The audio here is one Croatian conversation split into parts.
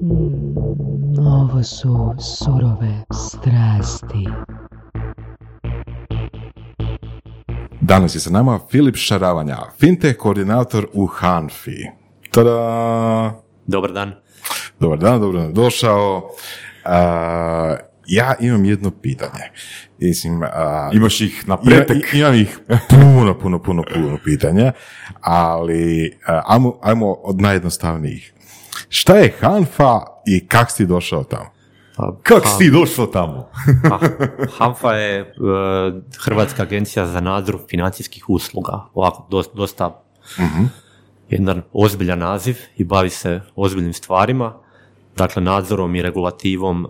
Mm, ovo su surove strasti. Danas je sa nama Filip Šaravanja, fintech koordinator u Hanfi. Tada! Dobar dan. Dobar dan, dobro nam došao. A, ja imam jedno pitanje. Mislim, a, Imaš ih na ima- pretek. i- imam ih puno, puno, puno, puno pitanja, ali a, ajmo, ajmo od najjednostavnijih. Šta je Hanfa i kak si došao tamo? Pa, Kako si ti došao tamo? Pa, HANFA je e, Hrvatska agencija za nadzor financijskih usluga. Ovako, dosta, dosta jedan ozbiljan naziv i bavi se ozbiljnim stvarima, dakle nadzorom i regulativom e,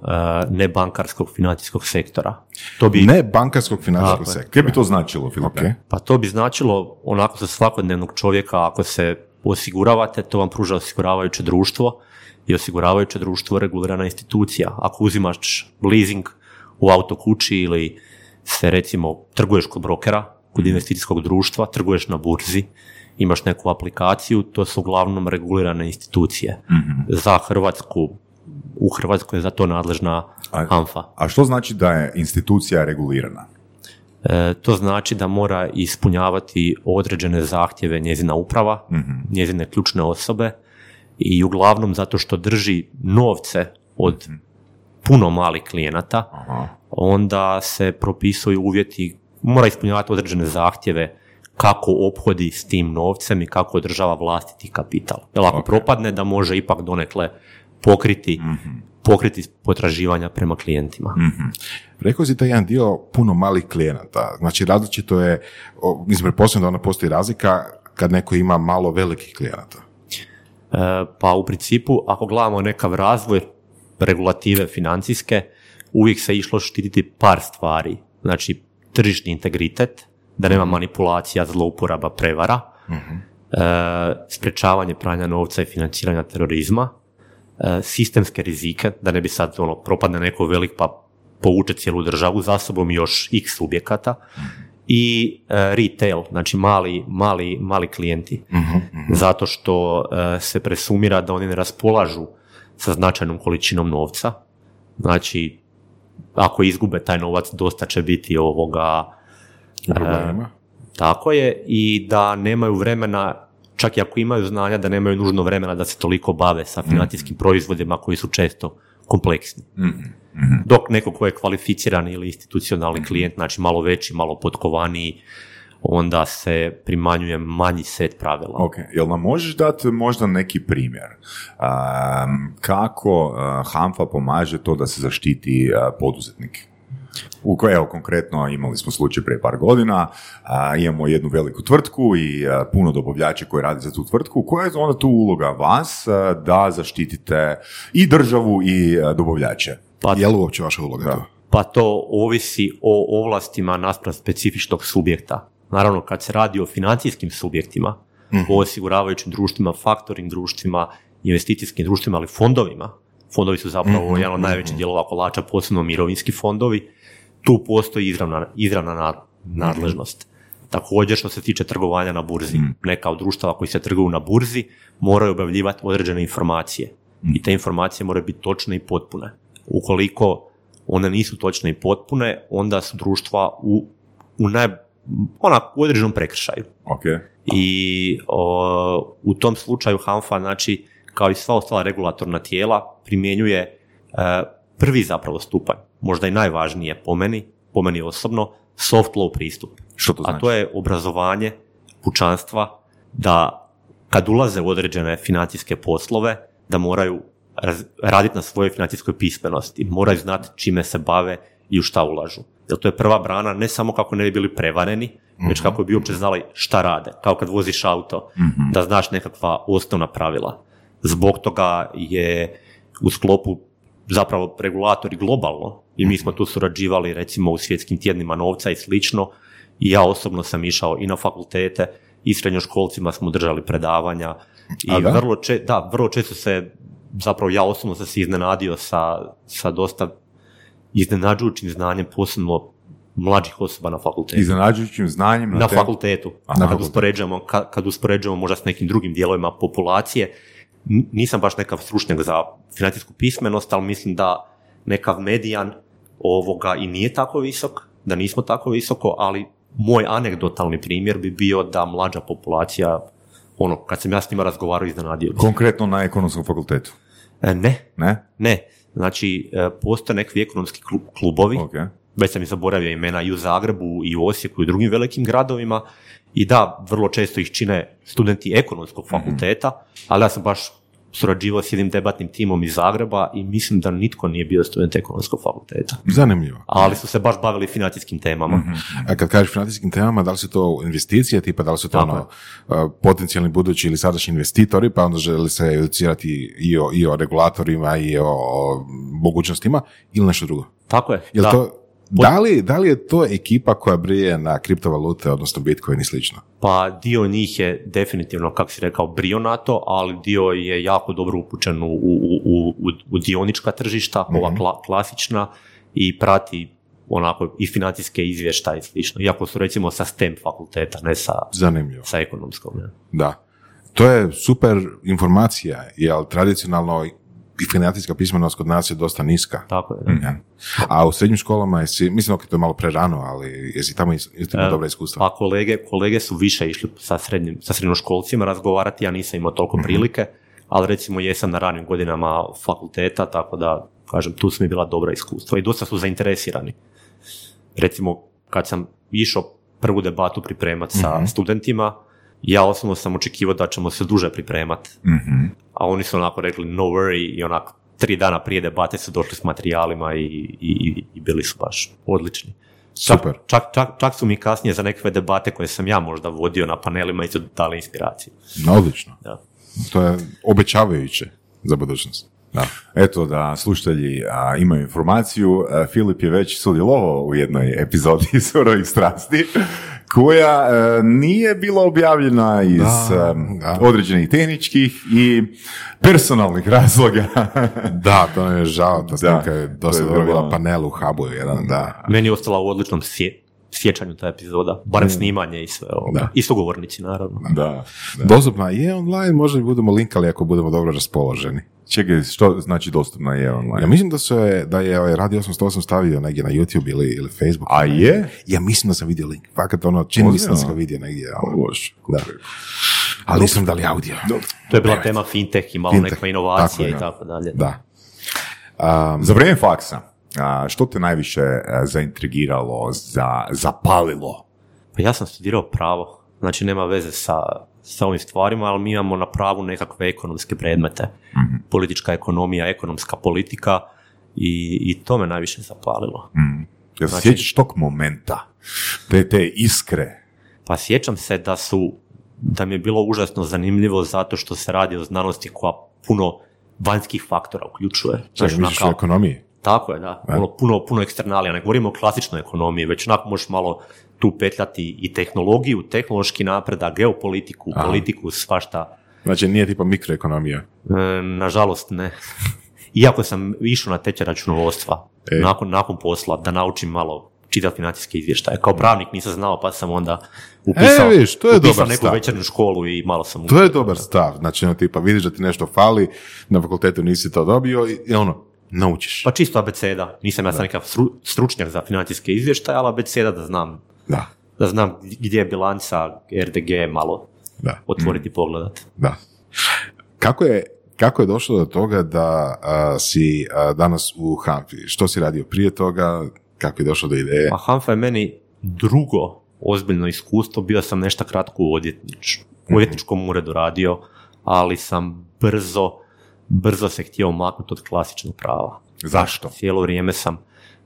nebankarskog financijskog sektora. To bi, Ne bankarskog financijskog sektora. Kaj bi to značilo, Filipe? Ok. Pa to bi značilo onako za svakodnevnog čovjeka ako se osiguravate, to vam pruža osiguravajuće društvo i osiguravajuće društvo je regulirana institucija. Ako uzimaš leasing u auto kući ili se recimo trguješ kod brokera, kod investicijskog društva, trguješ na burzi, imaš neku aplikaciju, to su uglavnom regulirane institucije. Za Hrvatsku, u Hrvatskoj je za to nadležna A- HANFA. A što znači da je institucija regulirana? E, to znači da mora ispunjavati određene zahtjeve njezina uprava, njezine ključne osobe i uglavnom zato što drži novce od puno malih klijenata, onda se propisuju uvjeti, mora ispunjavati određene zahtjeve kako ophodi s tim novcem i kako održava vlastiti kapital. Jer ako propadne da može ipak donekle pokriti, pokriti potraživanja prema klijentima. Rekao si da je jedan dio puno malih klijenata. Znači različito je, mislim, pretpostavljam da ona postoji razlika kad neko ima malo velikih klijenata. E, Pa u principu, ako gledamo nekav razvoj regulative financijske, uvijek se išlo štititi par stvari. Znači, tržišni integritet, da nema manipulacija, zlouporaba, prevara, e, sprečavanje pranja novca i financiranja terorizma, sistemske rizike, da ne bi sad ono, propadne neko velik pa povuče cijelu državu za sobom i još x subjekata, i e, retail, znači mali, mali, mali klijenti. Zato što e, se presumira da oni ne raspolažu sa značajnom količinom novca. Znači, ako izgube taj novac, dosta će biti ovoga... Tako je, i da nemaju vremena, čak i ako imaju znanja, da nemaju nužno vremena da se toliko bave sa financijskim proizvodima koji su često kompleksni. Dok neko ko je kvalificiran ili institucionalni klijent, znači malo veći, malo potkovaniji, onda se primanjuje manji set pravila. Ok, jel nam možeš dati možda neki primjer? Um, kako uh, HANFA pomaže to da se zaštiti uh, poduzetnik? U evo, konkretno imali smo slučaj prije par godina, a, imamo jednu veliku tvrtku i a, puno dobavljača koji radi za tu tvrtku. Koja je onda tu uloga vas a, da zaštitite i državu i a, dobavljače? Pa, Je li uopće vaša uloga to? pa to ovisi o ovlastima naspram specifičnog subjekta. Naravno, kad se radi o financijskim subjektima, o osiguravajućim društvima, faktoring društvima, investicijskim društvima, ali fondovima, fondovi su zapravo jedan od najvećih dijelova kolača, posebno mirovinski fondovi, tu postoji izravna, izravna na- nadležnost. Također što se tiče trgovanja na burzi, neka od društava koji se trguju na burzi moraju objavljivati određene informacije i te informacije moraju biti točne i potpune. Ukoliko one nisu točne i potpune, onda su društva u, u, naj, ona, u određenom prekršaju. Ok, I o, u tom slučaju HANFA, znači, kao i sva ostala regulatorna tijela, primjenjuje e, prvi zapravo stupanj, možda i najvažnije po meni, po meni osobno, soft law pristup. što to A znači? to je obrazovanje pučanstva da kad ulaze u određene financijske poslove, da moraju raz- raditi na svojoj financijskoj pismenosti, moraju znati čime se bave i u šta ulažu. Jer to je prva brana, ne samo kako ne bi bili prevareni, već kako bi uopće znali šta rade, kao kad voziš auto, da znaš nekakva osnovna pravila. Zbog toga je u sklopu zapravo regulatori globalno i mi smo tu surađivali recimo u svjetskim tjednima novca i slično i ja osobno sam išao i na fakultete i srednjoškolcima smo držali predavanja i A da? vrlo, če, da, vrlo često se zapravo ja osobno sam se iznenadio sa, sa dosta iznenađujućim znanjem posebno mlađih osoba na fakultetu. Iznenađujućim znanjem na tem- fakultetu. Aha. kad, uspoređujemo, ka- kad uspoređujemo možda s nekim drugim dijelovima populacije, Nisam baš nekav stručnjak za financijsku pismenost, ali mislim da nekav medijan ovoga i nije tako visok, da nismo tako visoko, ali moj anegdotalni primjer bi bio da mlađa populacija, ono, kad sam ja s njima razgovarao, iznenadio. Konkretno na ekonomskom fakultetu, E, ne, ne? ne. Znači, e, postoje nekakvi ekonomski klu- klubovi, Ok. već sam i zaboravio imena i u Zagrebu, i u Osijeku, i u drugim velikim gradovima. I da, vrlo često ih čine studenti ekonomskog fakulteta, ali ja sam baš surađivao s jednim debatnim timom iz Zagreba i mislim da nitko nije bio student ekonomskog fakulteta. Zanimljivo. Ali su se baš bavili financijskim temama. A kad kažeš financijskim temama, da li su to investicije, tipa da li su to ono, uh, potencijalni budući ili sadašnji investitori, pa onda želi se educirati i o, i o regulatorima i o, o mogućnostima, ili nešto drugo? Tako je. Jel da. to, da, li, da li je to ekipa koja brije na kriptovalute, odnosno Bitcoin i slično? Pa dio njih je definitivno, kako si rekao, brio na to, ali dio je jako dobro upućen u, u, u, u, u dionička tržišta, ova kla- klasična, i prati onako i financijske izvještaje i slično, iako su recimo sa STEM fakulteta, ne sa, Zanimljivo. sa ekonomskom. Ne? Da. To je super informacija, jer tradicionalno i financijska pismenost kod nas je dosta niska. Tako je. da. A u srednjim školama jesi, mislim ok, to je malo prerano, ali jesi tamo imao E, dobra iskustva? Pa kolege, kolege su više išli sa, srednjim, sa srednjoškolcima razgovarati, ja nisam imao toliko prilike, ali recimo jesam na ranim godinama fakulteta, tako da, kažem, tu su mi bila dobra iskustva i dosta su zainteresirani. Recimo, kad sam išao prvu debatu pripremati sa studentima, ja osobno sam očekivao da ćemo se duže pripremati, Mhm. a oni su onako rekli no worry i onako tri dana prije debate su došli s materijalima i, i, i- i bili su baš odlični. Čak, Super. čak, čak, čak su mi kasnije za nekakve debate koje sam ja možda vodio na panelima isto dali inspiraciju. No, odlično. Da. To je obećavajuće za budućnost. Da. Eto da slušatelji a, imaju informaciju, a, Filip je već sudjelovao u jednoj epizodi Surovih strasti, koja e, nije bila objavljena iz Da, da. određenih tehničkih i personalnih razloga. Da, to nam je žao, ta Da, snimka je dosta dobro bila panel u hubu jedan, da. Meni je ostala u odličnom sje, sjećanju ta epizoda, barem snimanje i sve ovo. Da. I sugovornici, naravno. da. Dostupna je online, možda i budemo linkali ako budemo dobro raspoloženi. Čekaj, što znači dostupna je online? Ja mislim da, su je, da je ovaj Radio 808 stavio negdje na YouTube ili, ili Facebook. A je? Ja mislim da sam vidio link. Fakat ono, čini mi se da sam ga vidio negdje. ali- Bože. Da. Ali nisam dali audio. To je bila tema fintech i malo Fintech, nekakve inovacije tako i tako dalje. Da. Um, Za vrijeme faksa, što te najviše e, zaintrigiralo, za, zapalilo? Pa ja sam studirao pravo, znači nema veze sa, sa ovim stvarima, ali mi imamo na pravu nekakve ekonomske predmete. Politička ekonomija, ekonomska politika i, i to me najviše zapalilo. Jel se Znači- sjećaš tog momenta? Te, te iskre? Pa sjećam se da su, da mi je bilo užasno zanimljivo zato što se radi o znanosti koja puno vanjskih faktora uključuje. Znaš, misliš o ekonomiji? Tako je, da. Ono, puno, puno eksternalija. Ne govorimo o klasičnoj ekonomiji, već onako možeš malo tu petljati i tehnologiju, tehnološki napredak, geopolitiku, Aha. politiku, svašta. Znači nije tipa mikroekonomija. E, nažalost, ne. Iako sam išao na tečaj računovodstva, E. nakon, nakon posla, da naučim malo čitati financijske izvještaje. Kao pravnik nisam znao, pa sam onda upisao, E, vidiš, to je upisao dobar neku stav. večernju školu i malo sam... To je dobar stav. Znači, ono, tipa, vidiš da ti nešto fali, na fakultetu nisi to dobio i, i ono, naučiš. Pa čisto abeceda. Nisam ja sad nekakav stru- stručnjak za financijske izvještaje, ali abeceda da znam, Da, da znam gdje je bilanca RDG malo da. otvoriti i pogledati. Da. Kako je, kako je došlo do toga da a, si a, danas u Hampi? Što si radio prije toga? Kako je došlo do ideje? Pa Hanfa je meni drugo ozbiljno iskustvo, bio sam nešto kratko u odvjetnič, u odvjetničkom uredu radio, ali sam brzo, brzo se htio maknuti od klasičnog prava. Zašto? Cijelo vrijeme sam,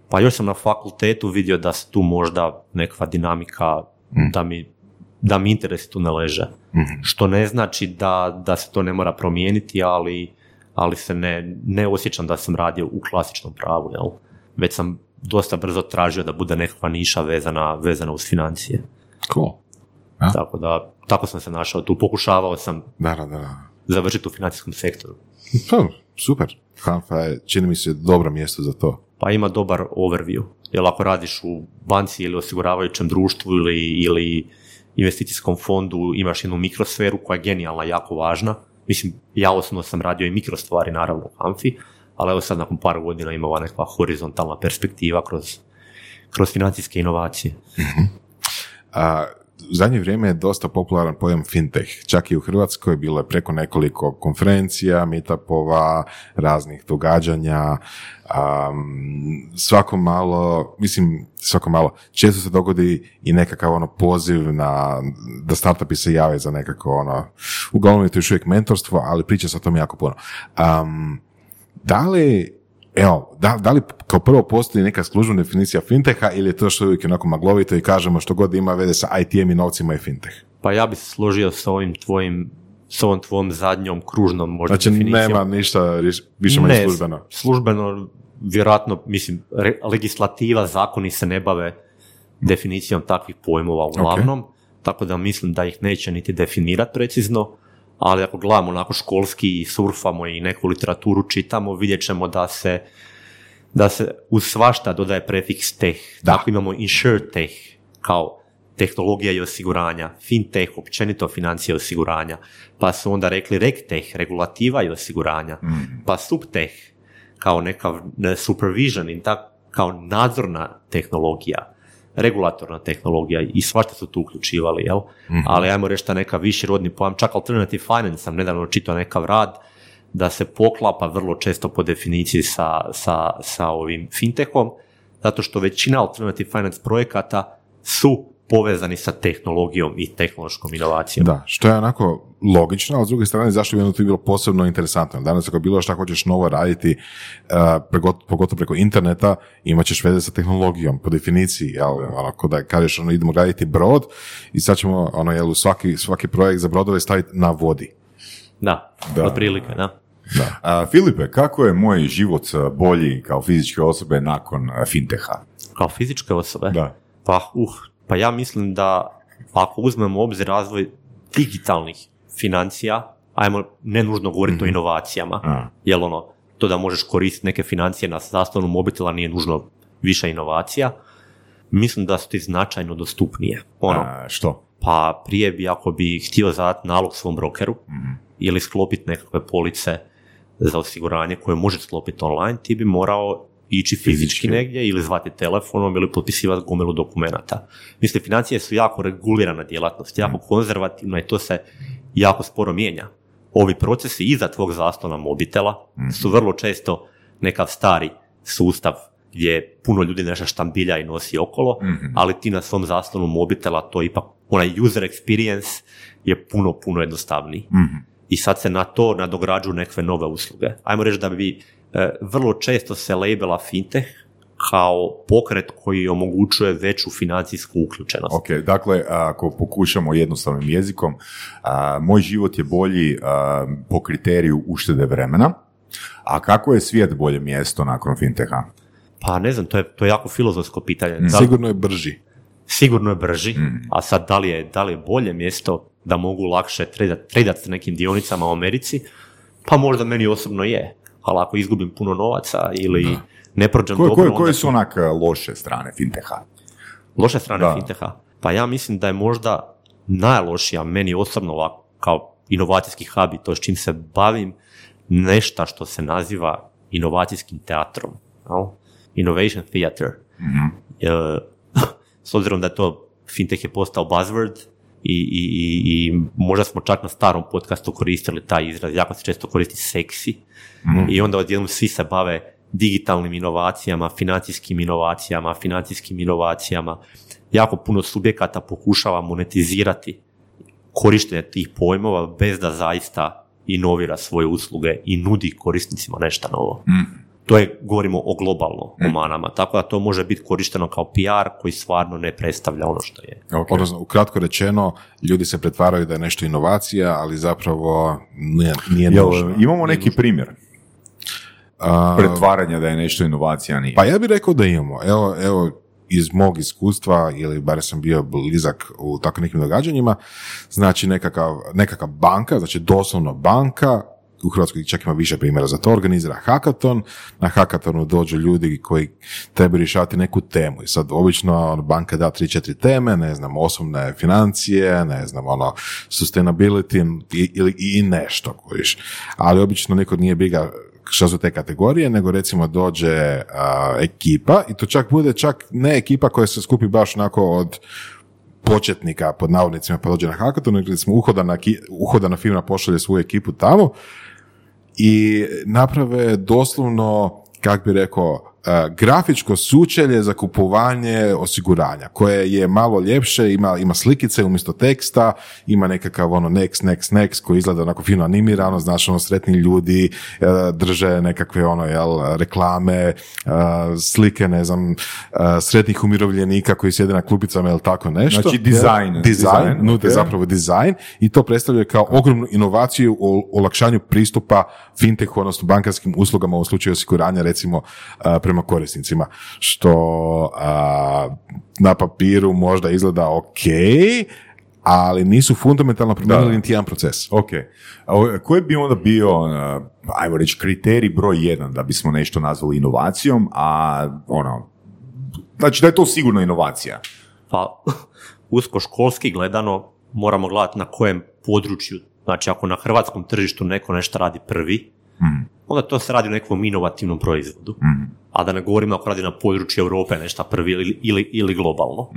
pa još sam na fakultetu vidio da se tu možda nekakva dinamika, da mi, da mi interesi tu ne leže. Što ne znači da, da se to ne mora promijeniti, ali, ali se ne, ne osjećam da sam radio u klasičnom pravu, jel? Već sam dosta brzo tražio da bude nekakva niša vezana, vezana uz financije. Cool. Tako da, tako sam se našao tu. Pokušavao sam Da, da, da. završiti u financijskom sektoru. Pa, super. Hanfa je, čini mi se, dobro mjesto za to. Pa ima dobar overview. Jer ako radiš u banci ili osiguravajućem društvu ili, ili investicijskom fondu, imaš jednu mikrosferu koja je genijalna, jako važna. mislim, ja osobno sam radio i mikrostvari naravno u Hanfi, ali evo sad nakon par godina ima ova nekakva horizontalna perspektiva kroz, kroz financijske inovacije. A, u zadnje vrijeme je dosta popularan pojam fintech. Čak i u Hrvatskoj bilo je preko nekoliko konferencija, meetupova, raznih događanja. Um, svako malo, mislim, svako malo, često se dogodi i nekakav ono poziv na, da startupi se jave za nekako ono, uglavnom je to još uvijek mentorstvo, ali priča se o tome jako puno. Um, da li Evo, da, da li kao prvo postoji neka službena definicija finteha ili je to što uvijek onako maglovito i kažemo što god ima veze sa IT-em i novcima i fintech? Pa ja bi se složio sa ovim tvojim s ovom tvojom zadnjom kružnom možda Znači definicijom. nema ništa više manje Ne, službeno. Službeno, vjerojatno, mislim, re- legislativa, zakoni se ne bave definicijom takvih pojmova uglavnom, tako da mislim da ih neće niti definirati precizno, ali ako gledamo onako školski i surfamo i neku literaturu čitamo, vidjet ćemo da se da se uz svašta dodaje prefiks teh. Tako imamo insurtech kao tehnologija i osiguranja, fintech, općenito financije i osiguranja, pa su onda rekli regtech, regulativa i osiguranja, pa subtech kao neka ne, supervision i tak, kao nadzorna tehnologija, regulatorna tehnologija i svašta su tu uključivali, jel? Ali ajmo reći da neka viši rodni pojam, čak alternative finance sam nedavno čitao nekav rad, da se poklapa vrlo često po definiciji sa, sa, sa ovim fintechom, zato što većina alternative finance projekata su povezani sa tehnologijom i tehnološkom inovacijom. Da, što je onako logično, ali s druge strane zašto bi ono to bilo posebno interesantno. Danas ako bilo šta hoćeš novo raditi, uh, pogotovo preko interneta, imat ćeš veze sa tehnologijom, po definiciji, jel, ono, ko da kažeš, ono, idemo graditi brod i sad ćemo, ono, jel, u svaki, svaki projekt za brodove staviti na vodi. Da, Da. otprilike, da. A, Filipe, kako je moj život a, bolji kao fizičke osobe nakon a, finteha? Kao fizičke osobe? Da. Pa, uh, pa ja mislim da ako uzmemo u obzir razvoj digitalnih financija, ajmo ne nužno govoriti o inovacijama, A. jer ono, to da možeš koristiti neke financije na sastavnu mobitela nije nužno više inovacija, mislim da su ti značajno dostupnije. Ono, A, što? pa prije bi ako bi htio zadati nalog svom brokeru ili sklopiti nekakve police za osiguranje koje možeš sklopiti online, ti bi morao ići fizički, Fizički. negdje ili zvati telefonom ili potpisivati gomilu dokumenata. Mislim, financije su jako regulirana djelatnost, jako konzervativna i to se jako sporo mijenja. Ovi procesi iza tvog zaslona mobitela su vrlo često nekav stari sustav gdje puno ljudi nešto štambilja i nosi okolo, ali ti na svom zaslonu mobitela to ipak, onaj user experience je puno, puno jednostavniji. I sad se na to nadograđuju nekakve nove usluge. Ajmo reći da bi vrlo često se labela fintech kao pokret koji omogućuje veću financijsku uključenost. Ok, dakle, ako pokušamo jednostavnim jezikom, a, moj život je bolji a, po kriteriju uštede vremena, a kako je svijet bolje mjesto nakon finteha? Pa ne znam, to je, to je jako filozofsko pitanje. Da li- Sigurno je brži. sigurno je brži, a sad da li je, da li je bolje mjesto da mogu lakše tradat, tradat s nekim dionicama u Americi, pa možda meni osobno je, ali ako izgubim puno novaca ili ne prođem Koje, dobro, koje, koje su onak a, loše strane finteha? loše strane Da. finteha. Pa ja mislim da je možda najlošija meni osobno ovako, kao inovacijski hub i to s čim se bavim, nešto što se naziva inovacijskim teatrom. jel? Innovation theater. E, s obzirom da je to fintech je postao buzzword i, i, i, i možda smo čak na starom podcastu koristili taj izraz, jako se često koristi seksi i onda odjednom svi se bave digitalnim inovacijama, financijskim inovacijama, financijskim inovacijama. Jako puno subjekata pokušava monetizirati korištenje tih pojmova bez da zaista inovira svoje usluge i nudi korisnicima nešto novo. To je, govorimo o globalno, o manama, tako da to može biti korišteno kao PR koji stvarno ne predstavlja ono što je. Ok. Odnosno, ukratko rečeno, ljudi se pretvaraju da je nešto inovacija, ali zapravo nije, nije Jel, imamo neki primjer A, pretvaranja da je nešto inovacija, nije? Pa ja bih rekao da imamo. Evo, evo iz mog iskustva, ili bar sam bio blizak u tako nekim događanjima, znači nekakav, nekakav banka, znači doslovno banka, u Hrvatskoj čak ima više primjera za to, organizira hakaton, na hakatonu dođu ljudi koji trebaju rješavati neku temu i sad obično ono, banka da 3-4 teme, ne znam, osobne financije, ne znam, ono, sustainability ili i nešto, kojiš. Ali obično niko nije briga što su te kategorije, nego recimo dođe a, ekipa i to čak bude čak ne ekipa koja se skupi baš onako od početnika, pod navodnicima, pa dođe na hackathon, nego recimo uhodana, uhodana firma pošalje svoju ekipu tamo i naprave doslovno, kak bi rekao, grafičko sučelje za kupovanje osiguranja, koje je malo ljepše, ima, ima slikice umjesto teksta, ima nekakav ono next, next, next, koji izgleda onako fino animirano, znaš ono sretni ljudi, e, drže nekakve ono, jel, reklame, e, slike, ne znam, e, sretnih umirovljenika koji sjede na klupicama ili tako nešto. Znači, dizajn. Dizajn, nude ok. zapravo dizajn i to predstavlja kao ogromnu inovaciju u olakšanju pristupa fintechu, odnosno bankarskim uslugama u slučaju osiguranja recimo a, prema korisnicima, što a, na papiru možda izgleda ok, ali nisu fundamentalno promijenili niti jedan proces. Ok. A koji bi onda bio, ajmo reći, kriterij broj jedan da bismo nešto nazvali inovacijom, a ono, znači da je to sigurno inovacija. Pa, usko školski gledano moramo gledati na kojem području. Znači, ako na hrvatskom tržištu neko nešto radi prvi, onda to se radi o nekom inovativnom proizvodu. A da ne govorimo ako radi na području Europe nešto prvi ili, ili, ili globalno.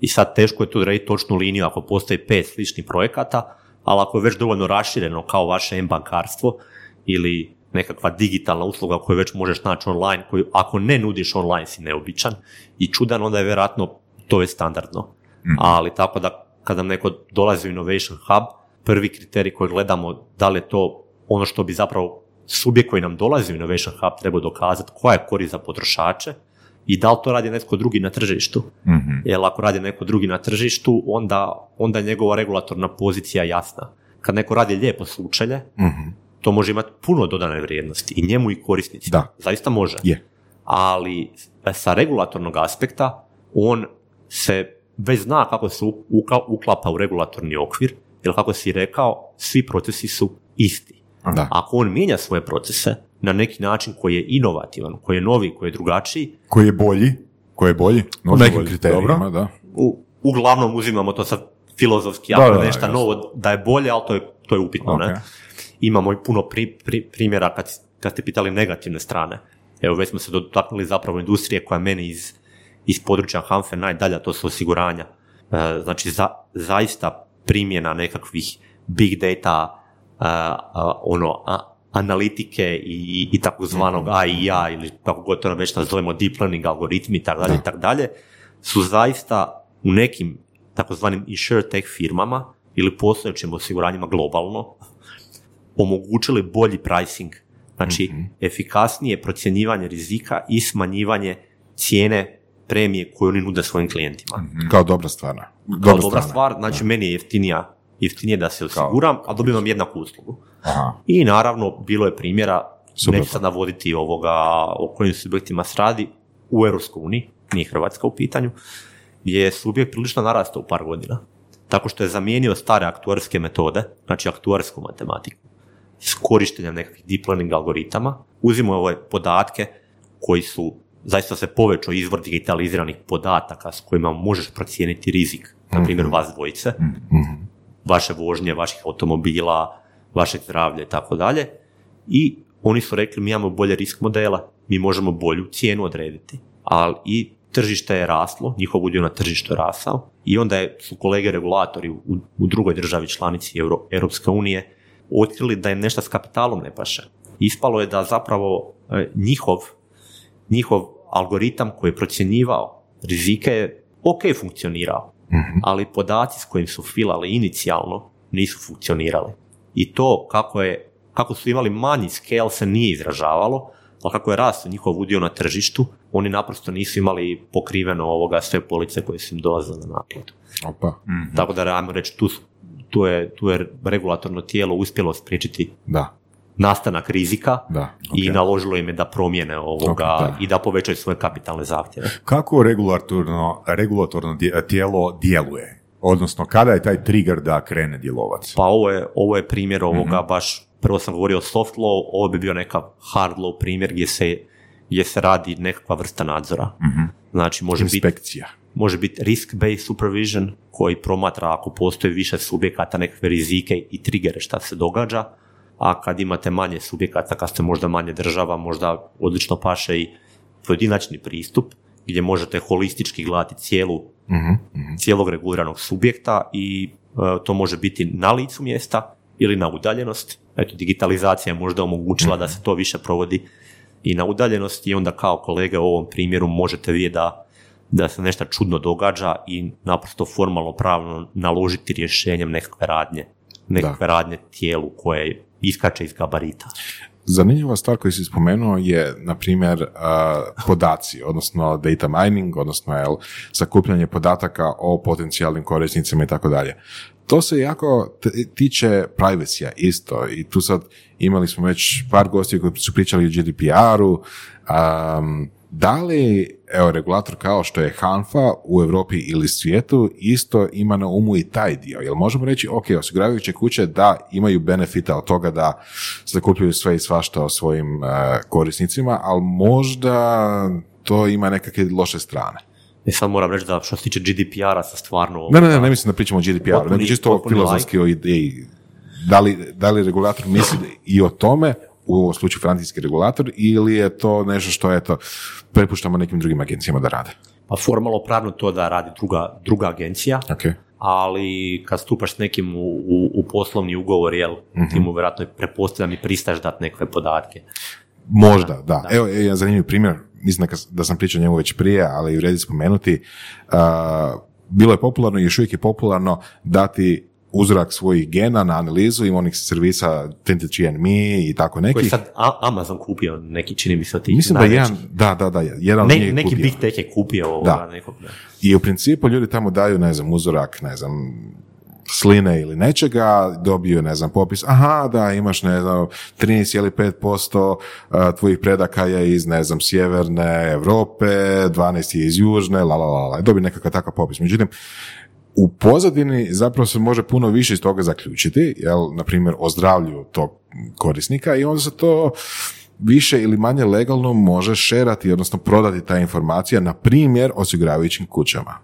I sad teško je tu odrediti točnu liniju ako postoji pet sličnih projekata, ali ako je već dovoljno rašireno kao vaše m-bankarstvo ili nekakva digitalna usluga koju već možeš naći online, koju ako ne nudiš online si neobičan i čudan, onda je vjerojatno to je standardno. Ali tako da kada nam neko dolazi u Innovation Hub, prvi kriterij koji gledamo da li je to ono što bi zapravo subjekt koji nam dolazi u Innovation Hub trebao dokazati koja je korist za potrošače i da li to radi netko drugi na tržištu. Jer ako radi neko drugi na tržištu, onda, onda je njegova regulatorna pozicija jasna. Kad neko radi lijepo sučelje, to može imati puno dodane vrijednosti i njemu i korisnicima. Da. Zaista može. Je. Ali sa regulatornog aspekta on se već zna kako se uklapa u regulatorni okvir, jer kako si rekao, svi procesi su isti. Da. Ako on mijenja svoje procese na neki način koji je inovativan, koji je novi, koji je drugačiji, Koji je bolji? Koji je bolji? U nekim kriterijima, Dobro. da. u, uglavnom uzimamo to sad filozofski, ako je nešto novo, da je bolje, ali to je, to je upitno. Ok. Ne? Imamo i puno pri, pri- primjera kad, kad ste pitali negativne strane. Evo, već smo se dotaknuli zapravo industrije koja meni iz, iz područja Hanfe najdalja, to su osiguranja. E, znači, za, zaista primjena nekakvih big data, ono, a- analitike i, i takozvanog AI-a ili kako god to već nazovemo deep learning algoritmi i tako dalje i tako dalje, su zaista u nekim takozvanim insurtech firmama ili postojećim osiguranjima globalno omogućili bolji pricing. Znači, efikasnije procjenjivanje rizika i smanjivanje cijene premije koju oni nude svojim klijentima. Kao dobra stvar. Kao dobra stvar, znači meni je jeftinija, jeftinije da se osiguram, a dobivam jednaku uslugu. Aha. I naravno, bilo je primjera, Super. neću sad navoditi ovoga, o kojim subjektima se radi, u uniji, nije Hrvatska u pitanju, gdje je subjekt prilično narastao u par godina. Tako što je zamijenio stare aktuarske metode, znači aktuarsku matematiku, s korištenjem nekakvih deep learning algoritama, uzimo ove podatke koji su zaista se povećao izvor digitaliziranih podataka s kojima možeš procijeniti rizik, na primjer vas dvojice, vaše vožnje, vaših automobila, vašeg zdravlja i tako dalje. I oni su rekli mi imamo bolje risk modela, mi možemo bolju cijenu odrediti. Ali i tržište je raslo, njihov udio na tržištu je rasao i onda je, su kolege regulatori u, u drugoj državi članici Euro, Europske unije otkrili da im nešto s kapitalom ne paše. Ispalo je da zapravo e, njihov, njihov algoritam koji je procjenjivao rizike je ok funkcionirao, ali podaci s kojim su filali inicijalno nisu funkcionirali. I to kako, je, kako su imali manji scale se nije izražavalo, ali kako je rastao njihov udio na tržištu, oni naprosto nisu imali pokriveno ovoga sve police koje su im dolazile na naplatu. Opa, Tako da, ajmo reći, tu, tu, je, tu je regulatorno tijelo uspjelo spriječiti da, nastanak rizika da. i naložilo im je da promijene ovoga Ok, da. i da povećaju svoje kapitalne zahtjeve. Kako regulatorno, regulatorno tijelo djeluje? Odnosno, kada je taj trigger da krene djelovati? Pa ovo je, ovo je primjer ovoga baš, prvo sam govorio o soft law, ovo bi bio neka hard law primjer gdje se, gdje se radi nekakva vrsta nadzora. Znači može biti Inspekcija. može biti risk-based supervision koji promatra ako postoji više subjekata nekakve rizike i trigere šta se događa, a kad imate manje subjekata, kad ste možda manje država, možda odlično paše i pojedinačni pristup gdje možete holistički gledati cijelu, cijelog reguliranog subjekta i e, to može biti na licu mjesta ili na udaljenost. Eto, digitalizacija je možda omogućila da se to više provodi i na udaljenosti i onda kao kolege u ovom primjeru možete vidjeti da, da se nešto čudno događa i naprosto formalno pravno naložiti rješenjem nekakve radnje, nekakve radnje tijelu koje iskače iz gabarita. Zanimljiva stvar koju si spomenuo je, na primjer, podaci, odnosno data mining, odnosno jel, sakupljanje podataka o potencijalnim korisnicima i tako dalje. To se jako tiče privacy isto i tu sad imali smo već par gostiju koji su pričali o GDPR-u. am, da li, evo, regulator kao što je HANFA u Europi ili svijetu isto ima na umu i taj dio? Jel možemo reći, ok, osiguravajuće kuće da imaju benefita od toga da zakupljaju sve i svašta o svojim e, korisnicima, ali možda to ima nekakve loše strane. I sad moram reći da što se tiče GDPR-a sa stvarno... Ne, ne, ne, ne mislim da pričamo o GDPR-u, nego čisto filozofski o ideji. Da li, da li regulator misli i o tome, u ovom slučaju francijski regulator, ili je to nešto što, eto, prepuštamo nekim drugim agencijama da rade? Pa formalno pravno to da radi druga, druga agencija, Ok. ali kad stupaš s nekim u, u, u poslovni ugovor, jel, ti mu vjerojatno prepostavljam i pristaješ dati nekakve podatke. Možda, da. Evo, e, jedan zanimljiv primjer, mislim da, da sam pričao njemu već prije, ali vredi spomenuti. A, bilo je popularno i još uvijek je popularno dati uzorak svojih gena na analizu, ima onih servisa 23andMe i tako Koji neki. je sad Amazon kupio neki, čini mi se od tih Mislim da je najvećih. jedan, da, da, da, jedan od Ne- je neki kupio. big tech je kupio ovoga Da. nekog. da. I u principu ljudi tamo daju, ne znam, uzorak, ne znam, sline ili nečega, dobiju, ne znam, popis, aha, da, imaš, ne znam, 13,5% a, tvojih predaka je iz, ne znam, sjeverne Europe, 12 je iz južne, la, la, la, la, dobiju nekakav takav popis. Međutim, u pozadini zapravo se može puno više iz toga zaključiti, jel, na primjer, o zdravlju tog korisnika i onda se to više ili manje legalno može šerati, odnosno prodati ta informacija, na primjer, osiguravajućim kućama.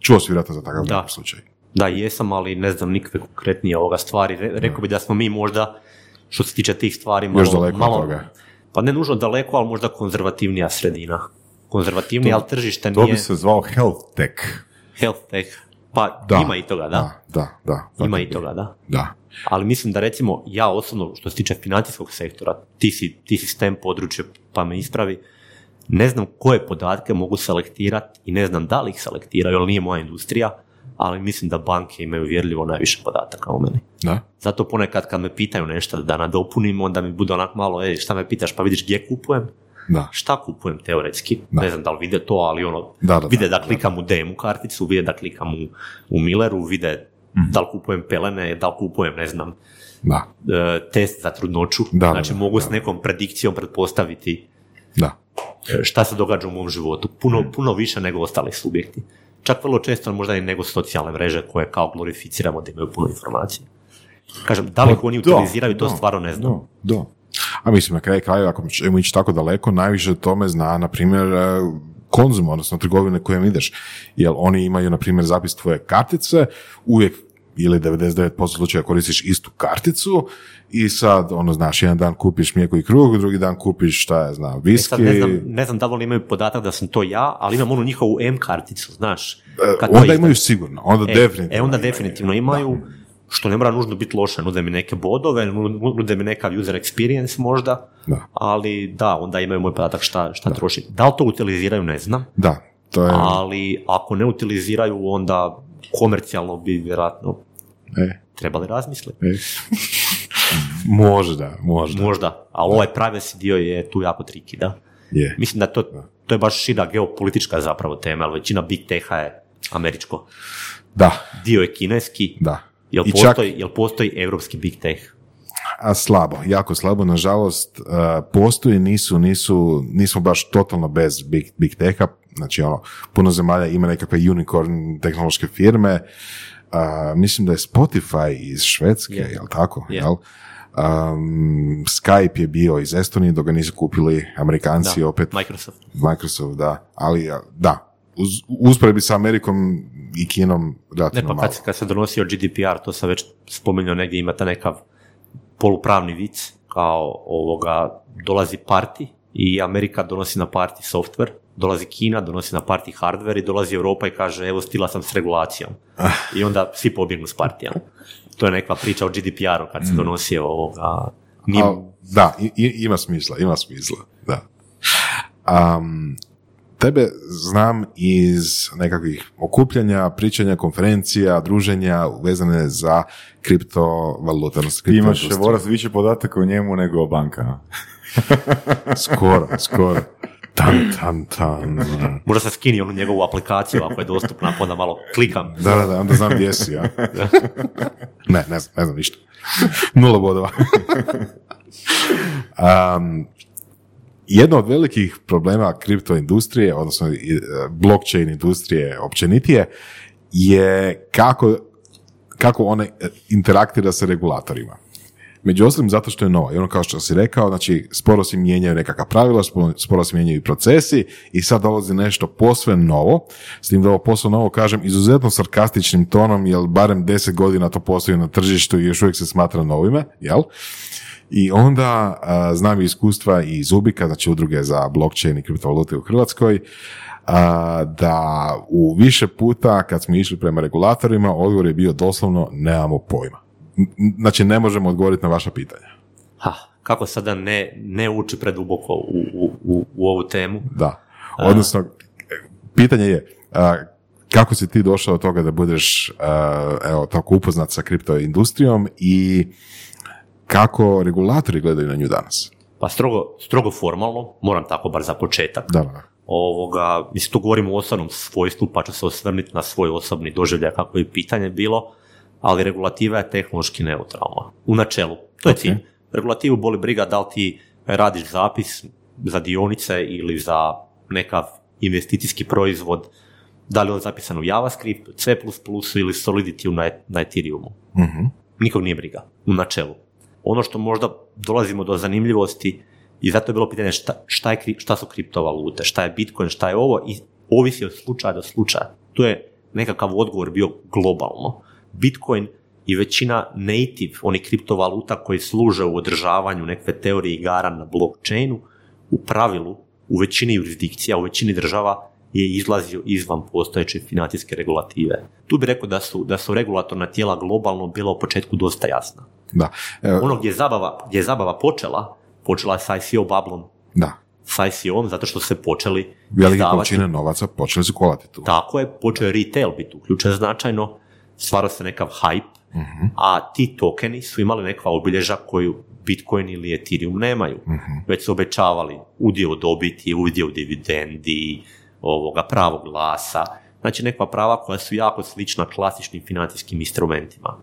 Čuo si vjerojatno za takav Da. slučaj. Da, jesam, ali ne znam nikakve konkretnije ovoga stvari. Re- rekao bi da smo mi možda, što se tiče tih stvari, malo, Još daleko od malo, toga. Pa ne nužno daleko, ali možda konzervativnija sredina. Konzervativnija, ali tržište To nije bi se zvao health tech. health tech. Pa Da. ima i toga, da. Da, da, da. Ima i toga, da. Da. Ali mislim da recimo ja osobno što se tiče financijskog sektora, ti si, ti si STEM područje pa me ispravi, ne znam koje podatke mogu selektirati i ne znam da li ih selektiraju, jer nije moja industrija, ali mislim da banke imaju vjerljivo najviše podataka o meni. Da. Zato ponekad kad me pitaju nešto da nadopunim, onda mi bude onak malo, ej, šta me pitaš, pa vidiš gdje kupujem? Da. Šta kupujem teoretski? Da. Ne znam da li vide to, ali ono, Da, da, vide da, da, klikam u demu karticu, vide da klikam u, u Milleru, vide Mhm. da li kupujem pelene, da li kupujem, ne znam, Da. e, test za trudnoću. Znači da, mogu da. s nekom predikcijom pretpostaviti Da. e, šta se događa u mom životu. Puno, Mhm. puno više nego ostali subjekti. Čak vrlo često možda i nego socijalne mreže koje kao glorificiramo da imaju puno informacija. Kažem, da li oni Pa da, utiliziraju, to stvarno ne znam. Da, da. A mislim, na kraju krajeva, ako ćemo ići tako daleko, najviše o tome zna, na primjer, e, konzum, odnosno trgovine kojem ideš. Jer oni imaju, na primjer, zapis tvoje kartice, uvijek ili 99% slučaja koristiš istu karticu i sad, ono, znaš, jedan dan kupiš mlijeko i kruh, drugi dan kupiš, šta ja znam, E viski. sad ne znam, ne znam da li oni imaju podatak da sam to ja, ali imam onu njihovu M karticu, znaš. kad to onda imaju sigurno, onda E, definitivno. E, onda imaju. definitivno imaju, što ne mora nužno biti loše, nude mi neke bodove, nu- nude mi nekav user experience možda, Da. ali da, onda imaju moj podatak šta, šta troši. Da li to utiliziraju, ne znam, Da, to je... ali ako ne utiliziraju, onda komercijalno bi vjerojatno E, trebali razmisliti. e. možda, možda. Možda, ali ovaj privacy dio je tu jako triki, da. Je. Mislim da to, to je baš šira geopolitička zapravo tema, ali većina big teha je američko. Da, Dio je kineski, da. Jel I čak- postoji, jel postoji europski big tech? A slabo, jako slabo, nažalost, uh, postoji, nisu, nisu, nismo baš totalno bez big, big techa, Znači, ono, puno zemalja ima nekakve unicorn tehnološke firme, a, mislim da je Spotify iz Švedske, Je. jel tako? Je. Jel? Um, Skype je bio iz Estonije, dok ga nisu kupili Amerikanci Da, opet. Microsoft. Microsoft, da. Ali, da, uz, usporedbi sa Amerikom i Kinom Ne, relativno pa malo. kad, kad se donosio GDPR, to sam već spominjao negdje, imate nekav polupravni vic, kao ovoga, dolazi parti i Amerika donosi na parti software, dolazi Kina, donosi na parti hardware i dolazi Europa i kaže evo stila sam s regulacijom. I onda svi pobjegnu s partijama. To je neka priča o GDPR-u kad se donosio ovoga. Nije, Al, da, i- ima smisla, ima smisla, da. Um, tebe znam iz nekakvih okupljanja, pričanja, konferencija, druženja vezane za kriptovalute, Ti imaš. Voras više podataka o njemu nego o bankama. Skoro, skoro. Tan, tan, tan. možda se skini onu njegovu aplikaciju ako je dostupna, pa onda malo klikam. Da, da, da, onda znam gdje si, ja. ne, ne znam, ne znam ništa. Nula bodova. um, jedno od velikih problema kriptoindustrije, odnosno e, blockchain industrije općenitije, je kako, kako ona e, interaktira sa regulatorima. Među ostalim zato što je nova. I ono kao što si rekao, znači sporo se mijenjaju nekakva pravila, sporo, se mijenjaju procesi i sad dolazi nešto posve novo. S tim da ovo posve novo kažem izuzetno sarkastičnim tonom, jer barem deset godina to postoji na tržištu i još uvijek se smatra novime, jel? I onda a, znam iskustva i iz Ubika, znači udruge za blockchain i kriptovalute u Hrvatskoj, a, da u više puta kad smo išli prema regulatorima, odgovor je bio doslovno nemamo pojma. Znači ne možemo odgovoriti na vaša pitanja. Ha, kako sada ne, ne ući preduboko u, u, u, u ovu temu? Da. Odnosno, pitanje je a, kako si ti došao do toga da budeš a, evo, tako upoznat sa kriptoindustrijom i kako regulatori gledaju na nju danas? Pa strogo, strogo formalno, moram tako bar za početak. Da, da. Ovoga, mislim, tu govorimo o osobnom svojstvu, pa ću se osvrnuti na svoj osobni doživljaj kako je pitanje bilo, ali regulativa je tehnološki neutralna. U načelu. To je Ok. cilj. Regulativu boli briga da li ti radiš zapis za dionice ili za nekav investicijski proizvod, da li on zapisan u JavaScript, C++ ili Solidity na, na Ethereumu. Mhm. Nikog nije briga, u načelu. Ono što možda dolazimo do zanimljivosti i zato je bilo pitanje šta, šta, je, šta su kriptovalute, šta je Bitcoin, šta je ovo i ovisi od slučaja do slučaja. To je nekakav odgovor bio globalno. Bitcoin i većina native, oni kriptovaluta koji služe u održavanju nekakve teorije igara na blockchainu, u pravilu, u većini jurisdikcija, u većini država je izlazio izvan postojeće financijske regulative. Tu bi rekao da su, da su regulatorna tijela globalno bila u početku dosta jasna. Da. Evo, Ono gdje je zabava, gdje je zabava počela, počela je sa ICO bublom, da. sa ICO-om, zato što se počeli Velike izdavati- količine novaca počeli su kolati tu. Tako je, počeo je retail biti uključen značajno, stvarao se nekav hype, Mhm. a ti tokeni su imali nekakva obilježa koju Bitcoin ili Ethereum nemaju. Mhm. Već su obećavali udio dobiti, udio dividendi, ovoga pravo glasa, znači nekakva prava koja su jako slična klasičnim financijskim instrumentima.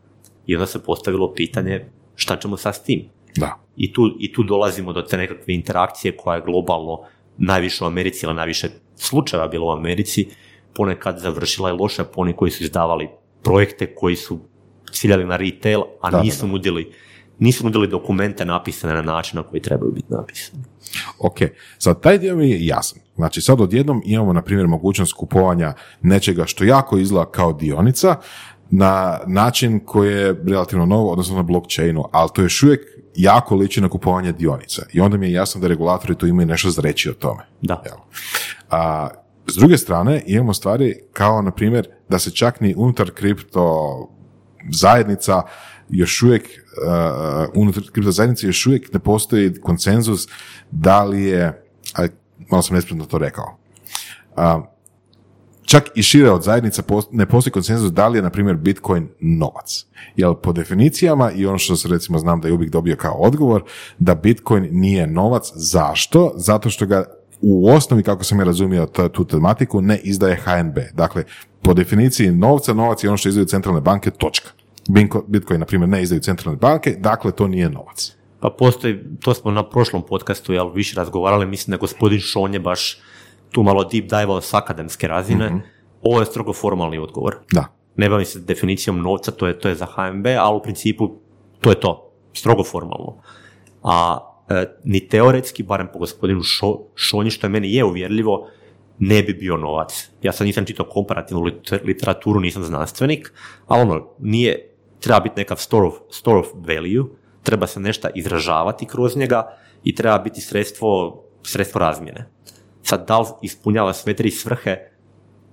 I onda se postavilo pitanje šta ćemo sad s tim? Da. I tu, I tu dolazimo do te nekakve interakcije koja je globalno najviše u Americi ili najviše slučajeva bilo u Americi, ponekad završila je loše po oni koji su izdavali projekte koji su ciljali na retail, a Da, da, nisu nudili nisu nudili dokumente napisane na način na koji trebaju biti napisani. Ok, sad taj dio mi je jasan. Znači sad odjednom imamo na primjer mogućnost kupovanja nečega što jako izgleda kao dionica na način koji je relativno novo, odnosno na blockchainu, ali to još uvijek jako liči na kupovanje dionica. I onda mi je jasno da regulatori tu imaju nešto za reći o tome. Da. Jel? A, s druge strane, imamo stvari kao, na primjer, da se čak ni unutar kripto zajednica još uvijek, uh, unutar kripto zajednice još uvijek ne postoji konsenzus da li je, malo sam nespretno to rekao, čak i šire od zajednica ne postoji konsenzus da li je, na primjer, Bitcoin novac. Jer po definicijama, i ono što se recimo znam da je uvijek dobio kao odgovor, da Bitcoin nije novac. Zašto? Zato što ga u osnovi, kako sam ja razumio t- tu tematiku, ne izdaje HNB. Dakle, po definiciji novca, novac je ono što izdaju centralne banke, točka. Bitcoin, na primjer, ne izdaju centralne banke, dakle, to nije novac. Pa postoji, to smo na prošlom podcastu jel, više razgovarali, mislim da gospodin Šonje baš tu malo deep dive s akademske razine, ovo je strogo formalni odgovor. Da. Ne bavim se definicijom novca, to je, to je za HMB, ali u principu to je to, strogo formalno. A e, ni teoretski, barem po gospodinu Šo, Šonji, što je meni je uvjerljivo, ne bi bio novac. Ja sad nisam čitao komparativnu liter- literaturu, nisam znanstvenik, ali ono, nije, treba biti nekav store of, store of value, treba se nešto izražavati kroz njega i treba biti sredstvo, sredstvo razmjene. Sad, da li ispunjava sve tri svrhe,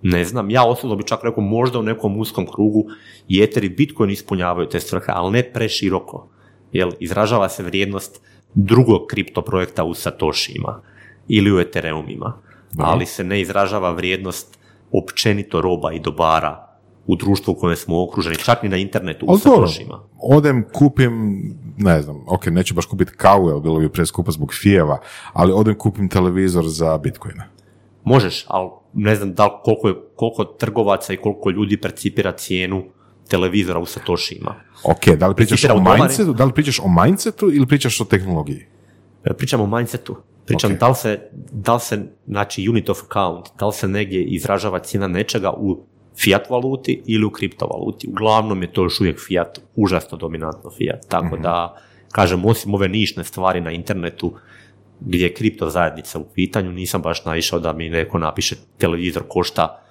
ne znam, ja osobno bi čak rekao možda u nekom uskom krugu i Ether i Bitcoin ispunjavaju te svrhe, ali ne preširoko. Jer izražava se vrijednost drugog kripto projekta u Satoshima ili u Ethereumima, ali se ne izražava vrijednost općenito roba i dobara u društvu u kojem smo okruženi, čak ni na internetu u Satoshima. odem, kupim, ne znam, ok, neću baš kupiti kavu, jer bilo bi preskupo zbog fijeva, ali odem kupim televizor za bitcoine. Možeš, ali ne znam da li koliko, je, koliko trgovaca i koliko ljudi percipira cijenu televizora u Satoshima. Ok, da li pričaš Percipira o mindsetu, da li pričaš o mindsetu ili pričaš o tehnologiji? E, Pričam o mindsetu. Pričam Ok. da li se, da li se, znači unit of account, da li se negdje izražava cijena nečega u fiat valuti ili u kriptovaluti. Uglavnom je to još uvijek fiat, užasno dominantno fiat. Tako da, kažem, osim ove nišne stvari na internetu, gdje je kripto zajednica u pitanju, nisam baš naišao da mi neko napiše televizor košta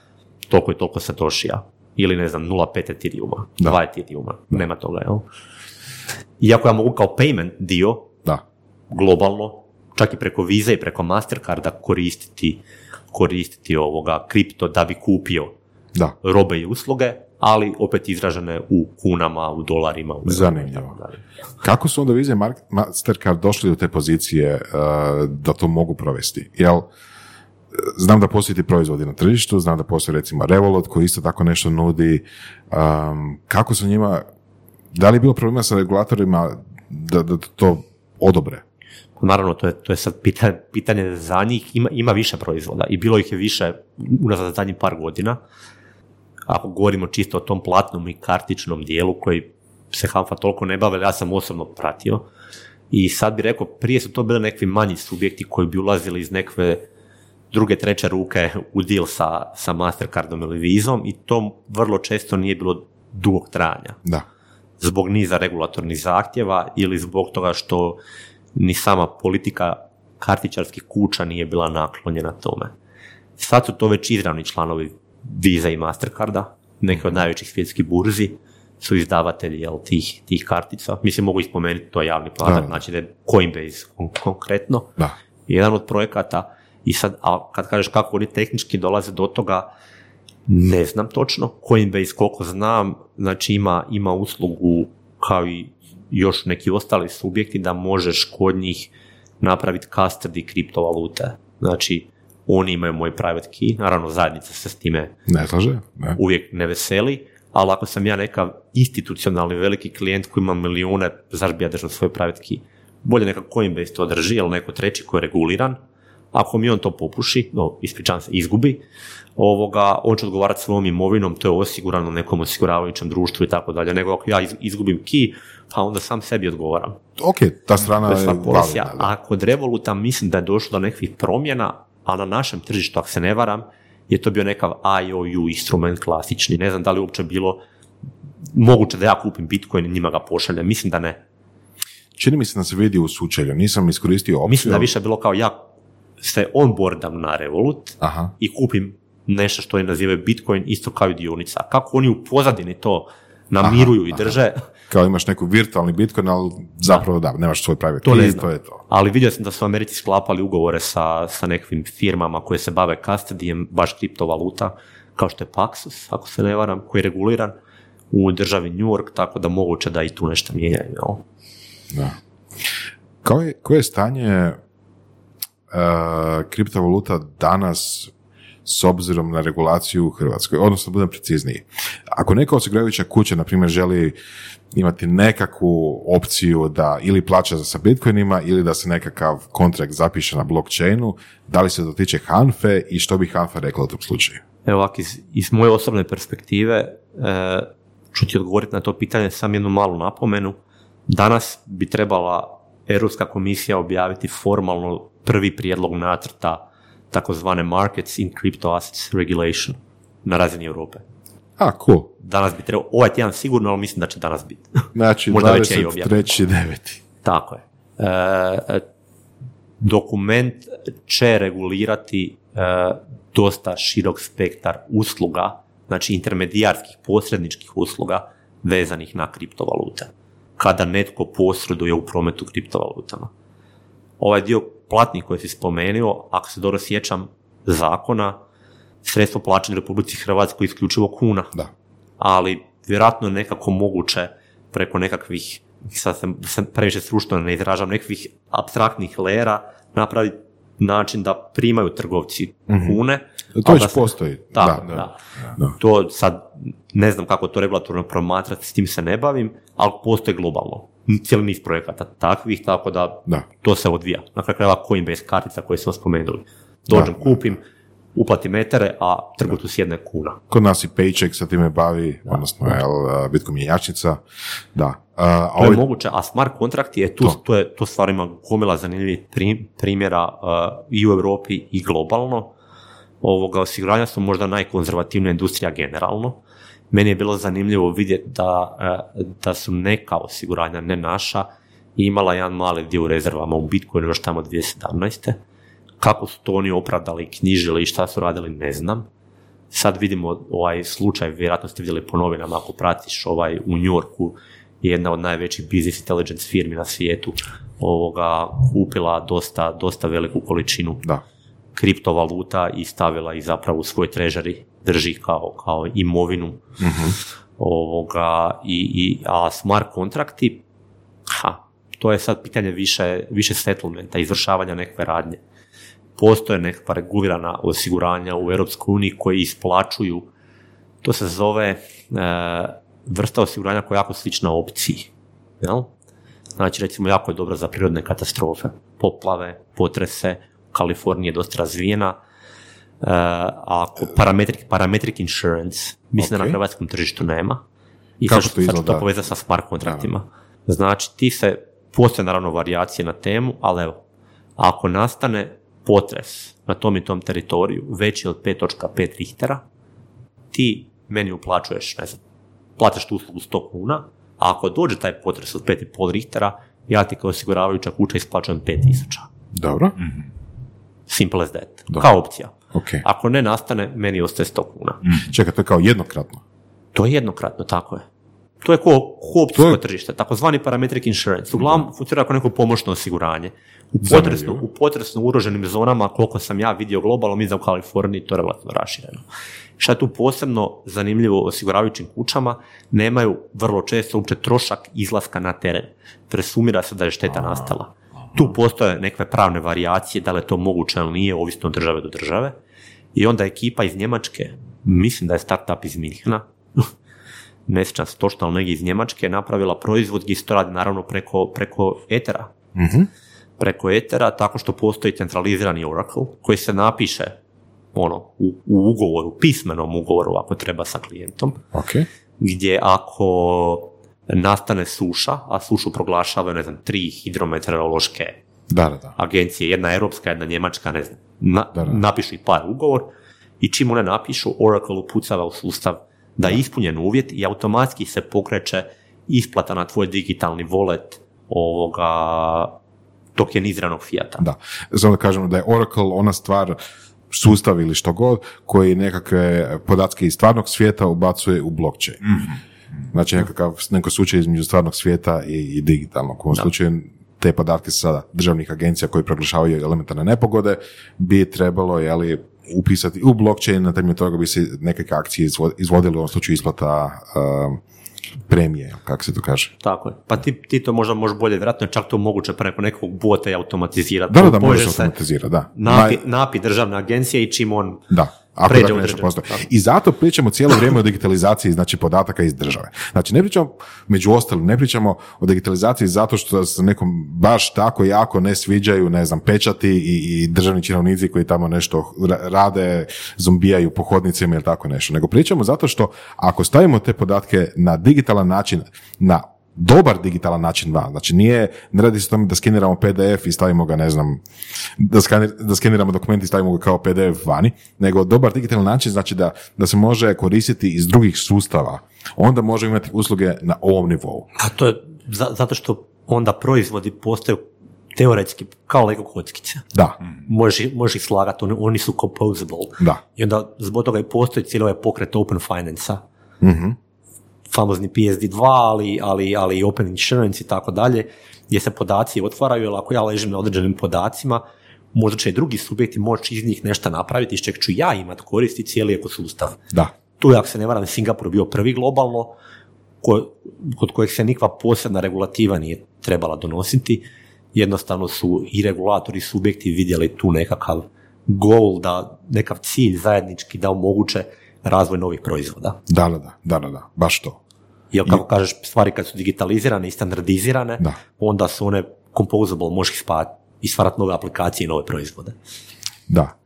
toliko i toliko satoshija. Ili ne znam, 0,5 Ethereuma, Da. 2 Ethereuma, nema toga, jel? Iako ja mogu kao payment dio Da. globalno, čak i preko Visa i preko Mastercarda koristiti, koristiti ovoga kripto da bi kupio Da. robe i usluge, ali opet izražene u kunama, u dolarima. U Zanimljivo. Kako su onda Mar- Mastercard došli do te pozicije uh, da to mogu provesti? Jel, uh, znam da postoji ti proizvodi na tržištu, znam da postoji recimo Revolut koji isto tako nešto nudi. Um, kako su njima, da li je bilo problema sa regulatorima da, da to odobre? Naravno, to je, to je sad pitanje, pitanje za njih. Ima, ima više proizvoda i bilo ih je više unazad zadnjih par godina. Ako govorimo čisto o tom platnom i kartičnom dijelu koji se Hanfa toliko ne bave, ja sam osobno pratio. I sad bi rekao, prije su to bili nekakvi manji subjekti koji bi ulazili iz nekve druge, treće ruke u deal sa, sa Mastercardom ili Vizom i to vrlo često nije bilo dugog trajanja Da. zbog niza regulatornih zahtjeva ili zbog toga što ni sama politika kartičarskih kuća nije bila naklonjena tome. Sad su to već izravni članovi Visa i Mastercarda, neki od najvećih svjetskih burzi su izdavatelji jel, tih, tih kartica. Mislim, mogu ispomenuti, to je javni podatak, Da. znači da je Coinbase kon- konkretno, Da. jedan od projekata i sad, a kad kažeš kako oni tehnički dolaze do toga, ne znam točno. Coinbase, koliko znam, znači ima, ima uslugu kao i još neki ostali subjekti da možeš kod njih napraviti custody kriptovalute. Znači, oni imaju moj private key, naravno zajednica se s time Ne slaže? Ne. uvijek ne veseli, ali ako sam ja neka institucionalni veliki klijent koji ima milijune, zašto bi ja držao svoj private key? Bolje neka Coinbase to drži, ili neko treći koji je reguliran. Ako mi on to popuši, no, ispričavam se, izgubi, ovoga, on će odgovarati svojom imovinom, to je osigurano nekom osiguravajućem društvu i tako dalje, nego ako ja iz- izgubim key, pa onda sam sebi odgovaram. Ok, ta strana je je sva policija. validna, da. A kod Revoluta mislim da je došlo do nekih promjena, a na našem tržištu, ako se ne varam, je to bio nekav IOU instrument klasični. Ne znam da li je uopće bilo moguće da ja kupim Bitcoin i njima ga pošaljem. Mislim da ne. Čini mi se da se vidi u sučelju, nisam iskoristio opciju. Mislim da više bilo kao ja se onboardam na Revolut Aha. i kupim nešto što oni nazivaju Bitcoin isto kao i dionica. Kako oni u pozadini to namiruju i drže, Kao imaš neku virtualni Bitcoin, ali zapravo da, nemaš svoj pravi To ne to je to. ali vidio sam da su Americi sklapali ugovore sa, sa nekakvim firmama koje se bave custodijem baš kriptovaluta, kao što je Paxos, ako se ne varam, koji je reguliran u državi New York, tako da moguće da i tu nešto mijenjaju. Da. Kao je, koje je stanje uh, kriptovaluta danas s obzirom na regulaciju u Hrvatskoj? Odnosno, budem precizniji. Ako neka osiguravajuća kuća, na primjer, želi imati nekakvu opciju da ili plaća sa bitcoinima ili da se nekakav kontrakt zapiše na blockchainu, da li se dotiče Hanfe i što bi Hanfa rekla u tom slučaju? Evo ovak, iz, iz moje osobne perspektive e, ću ti odgovoriti na to pitanje sam jednu malu napomenu. Danas bi trebala Europska komisija objaviti formalno prvi prijedlog nacrta takozvane Markets in Crypto Assets Regulation na razini Europe. A, cool. Danas bi trebao, ovaj tjedan sigurno, ali mislim da će danas biti. Znači, Možda već je i objavljeno. 23.9. Tako je. E, dokument će regulirati e, dosta širok spektar usluga, znači intermedijarskih, posredničkih usluga vezanih na kriptovalute. Kada netko posreduje u prometu kriptovalutama. Ovaj dio platnih koji si spomenuo, ako se dobro sjećam zakona, sredstvo plaćanja u Republici Hrvatskoj isključivo kuna. Da. Ali vjerojatno je nekako moguće preko nekakvih, sad se, se previše stručno ne izražam, nekakvih abstraktnih lera napraviti način da primaju trgovci kune. To već da postoji. Tako, da, da, da. To sad ne znam kako to regulatorno promatrati, s tim se ne bavim, ali postoji globalno. Cijeli niz projekata takvih, tako da Da. to se odvija. Na kraju krajeva Coinbase kartica koje smo spomenuli. Dođem, Da. kupim, uplatim metere, a trgovcu sjedne kuna. Kod nas i Paycheck sa time bavi, odnosno jel, Bitcoin mjenjačnica. Da. A, To je ovaj- moguće, a smart kontrakti je tu, To. to, je, to stvar ima gomila zanimljivih prim- primjera uh, i u Europi i globalno. Ovoga osiguranja su možda najkonzervativnija industrija generalno. Meni je bilo zanimljivo vidjeti da, uh, da su neka osiguranja, ne naša, imala jedan mali dio u rezervama u Bitcoinu još tamo 2017. Kako su to oni opravdali, knjižili i šta su radili, ne znam. Sad vidimo ovaj slučaj, vjerojatno ste vidjeli po novinama ako pratiš ovaj u New Yorku je jedna od najvećih business intelligence firmi na svijetu ovoga kupila dosta, dosta veliku količinu Da. Kriptovaluta i stavila ih zapravo u svoj trežari, drži kao, kao imovinu ovoga, i, i, a smart kontrakti, ha, to je sad pitanje više, više settlementa, izvršavanja nekakve radnje. Postoje nekakva regulirana osiguranja u Europskoj uniji koji isplaćuju, to se zove e, vrsta osiguranja koja je jako slična opciji. Jel? Znači, recimo, jako je dobra za prirodne katastrofe, poplave, potrese, Kalifornija je dosta razvijena, e, ako parametric, parametric insurance, mislim da Ok. na hrvatskom tržištu nema. I Kako sad, to sad to povezati sa smart kontraktima. Znači, ti se, postoje naravno varijacije na temu, ali evo, ako nastane potres na tom i tom teritoriju veći od 5.5 Richtera, ti meni uplaćuješ, ne znam, platiš tu uslugu 100 kuna, a ako dođe taj potres od 5,5 Richtera, ja ti kao osiguravajuća kuća isplaćujem 5000. Dobro. Simple as that. Kao opcija. Ok. Ako ne nastane, meni ostaje 100 kuna. Čekaj, to je kao jednokratno. To je jednokratno, tako je. To je ko, ko je- tržište, takozvani parametric insurance. Uglavnom funkcionira kao neko pomoćno osiguranje. U potresno, u potresno ugroženim zonama, koliko sam ja vidio globalno, mi u Kaliforniji, to je relativno rašireno. Šta je tu posebno zanimljivo osiguravajućim kućama, nemaju vrlo često uopće trošak izlaska na teren. Presumira se da je šteta nastala. Tu postoje nekakve pravne varijacije, da li je to moguće ili nije, ovisno od države do države. I onda ekipa iz Njemačke, mislim da je startup iz Minhena, ne sjećam se točno, ali negdje iz Njemačke je napravila proizvod gdje se to radi naravno preko, preko etera. Preko etera, tako što postoji centralizirani Oracle koji se napiše ono, u, u ugovoru, pismenom ugovoru ako treba sa klijentom, Ok. gdje ako nastane suša, a sušu proglašavaju, ne znam, tri hidrometeorološke Da, da, da. agencije, jedna europska, jedna njemačka, ne znam, na, Da, da. napišu i par ugovor i čim one napišu, Oracle upucava u sustav da je ispunjen uvjet i automatski se pokreće isplata na tvoj digitalni wallet ovoga tokeniziranog fijata. Da. Samo da kažemo da je Oracle ona stvar sustav ili što god koji nekakve podatke iz stvarnog svijeta ubacuje u blockchain. Znači nekakav, neko slučaj između stvarnog svijeta i, i digitalnog. U ovom slučaju te podatke sada državnih agencija koji proglašavaju elementarne nepogode bi trebalo jeli, upisati u blockchain, na temelju toga bi se nekakve akcije izvo- izvodile, u ovom slučaju isplata um, premije, kako se to kaže. Tako je. Pa ti, ti to možda možeš bolje, vjerojatno je čak to moguće preko nekog bota i automatizirati. Da, da, da, Poveže može se se automatizirati, da. Napi, napi državne agencije i čim on Da, ako pređe nešto postoji. I zato pričamo cijelo vrijeme o digitalizaciji znači podataka iz države. Znači ne pričamo, među ostalim, ne pričamo o digitalizaciji zato što se nekom baš tako jako ne sviđaju, ne znam, pečati i, i državni činovnici koji tamo nešto ra- rade, zombijaju po hodnicima ili tako nešto. Nego pričamo zato što ako stavimo te podatke na digitalan način, na dobar digitalan način van. Znači nije, ne radi se o tome da skeniramo PDF i stavimo ga, ne znam, da, skanir, da skeniramo dokument i stavimo ga kao PDF vani, nego dobar digitalan način znači da, da se može koristiti iz drugih sustava. Onda možemo imati usluge na ovom nivou. A to je za- zato što onda proizvodi postaju teoretski kao Lego kockice. Da, Možeš, ih- možeš ih slagati, oni, oni su composable. da. I onda zbog toga i postoji cijeli ovaj pokret Open Finance-a. Mhm. Famozni PSD2, ali, ali, ali i Open Insurance i tako dalje, gdje se podaci otvaraju, jer ako ja ležim na određenim podacima, možda će i drugi subjekti moći iz njih nešto napraviti, iz čeg ću ja imat koristi cijeli ekosustav. Da. Tu je, ako se ne varam, Singapur bio prvi globalno, ko- kod kojeg se nikakva posebna regulativa nije trebala donositi. Jednostavno su i regulatori i subjekti vidjeli tu nekakav goal, da, nekakav cilj zajednički da omoguće razvoj novih proizvoda. Da, da, da, da, da, da, baš to. Jer kako kažeš, stvari kad su digitalizirane i standardizirane, Da. onda su one composable, možeš ih spati i stvarati nove aplikacije i nove proizvode. Da.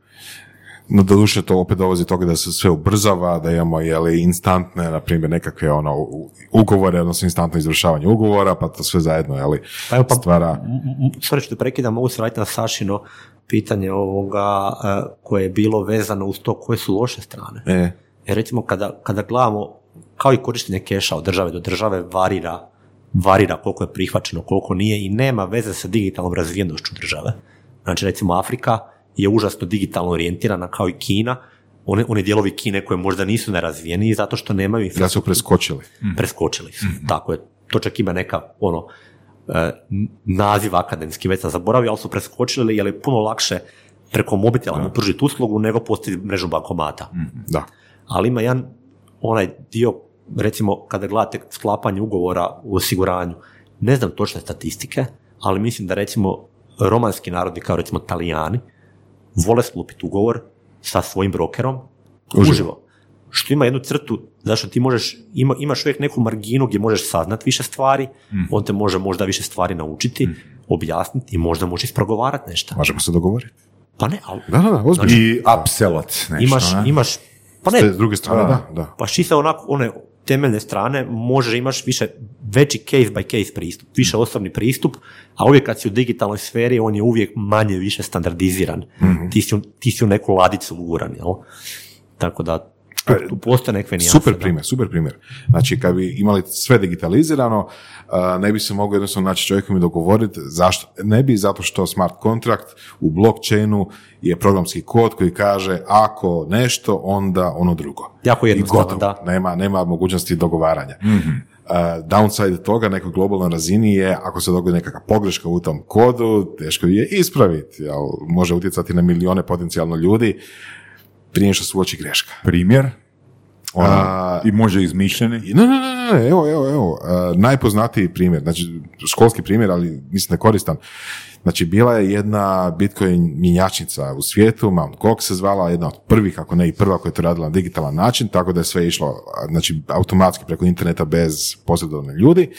No, doduše to opet dolazi do toga da se sve ubrzava, da imamo jeli, instantne, na primjer, nekakve ono, ugovore, odnosno instantno izvršavanje ugovora, pa to sve zajedno jeli, Pa evo, pa- stvara... Sorry što prekidam, mogu se vratiti na Sašino pitanje ovoga e, koje je bilo vezano uz to koje su loše strane. E, Jer recimo kada, kada gledamo, kao i korištenje keša od države do države varira, varira koliko je prihvaćeno, koliko nije i nema veze sa digitalnom razvijenošću države. Znači recimo Afrika je užasno digitalno orijentirana kao i Kina, one, one dijelovi Kine koje možda nisu nerazvijeni zato što nemaju da su preskočili. preskočili su. Tako je. To čak ima neka ono e, naziv akademski, već sam zaboravio, ali su preskočili jer je puno lakše preko mobitela mu pružiti uslugu nego postaviti mrežu bankomata. Da. Ali ima jedan onaj dio, recimo kada gledate sklapanje ugovora u osiguranju, ne znam točne statistike, ali mislim da recimo romanski narodi kao recimo Talijani vole sklopiti ugovor sa svojim brokerom Uživo. uživo. Što ima jednu crtu, zašto ti možeš, ima, imaš uvijek neku marginu gdje možeš saznat više stvari, on te može možda više stvari naučiti, objasniti i možda možeš isprogovarati nešto. Možemo se dogovoriti. Pa ne, ali Da, da, da, ozbiljno. I upsellat nešto, imaš, ne? imaš, pa S te ne, druge strane, da, da. pa čisto onako one temeljne strane možeš imaš više veći case by case pristup, više osobni pristup, a uvijek kad si u digitalnoj sferi on je uvijek manje više standardiziran. ti, si, u- ti si u neku ladicu uguran, jel? Tako da tu, tu postoje neke nijanse. Super da. primjer, super primjer. Znači, kad bi imali sve digitalizirano, ne bi se moglo jednostavno naći čovjekom i dogovoriti zašto. Ne bi zato što smart kontrakt u blockchainu je programski kod koji kaže ako nešto, onda ono drugo. Jako I jednostavno, gotovo. da. Nema, nema mogućnosti dogovaranja. A, downside toga na nekoj globalnoj razini je ako se dogodi nekakva pogreška u tom kodu, teško je ispraviti, ali može utjecati na milijone potencijalno ljudi prije što se uoči greška. Primjer? Ono, A- I može izmišljeni? Ne, ne, ne, ne, evo, evo, evo, uh, najpoznatiji primjer, znači školski primjer, ali mislim da koristan. Znači, bila je jedna Bitcoin mjenjačnica u svijetu, Mt. Gox se zvala, jedna od prvih, ako ne i prva koja je to radila na digitalan način, tako da je sve išlo a, znači, automatski preko interneta bez posredovanja ljudi,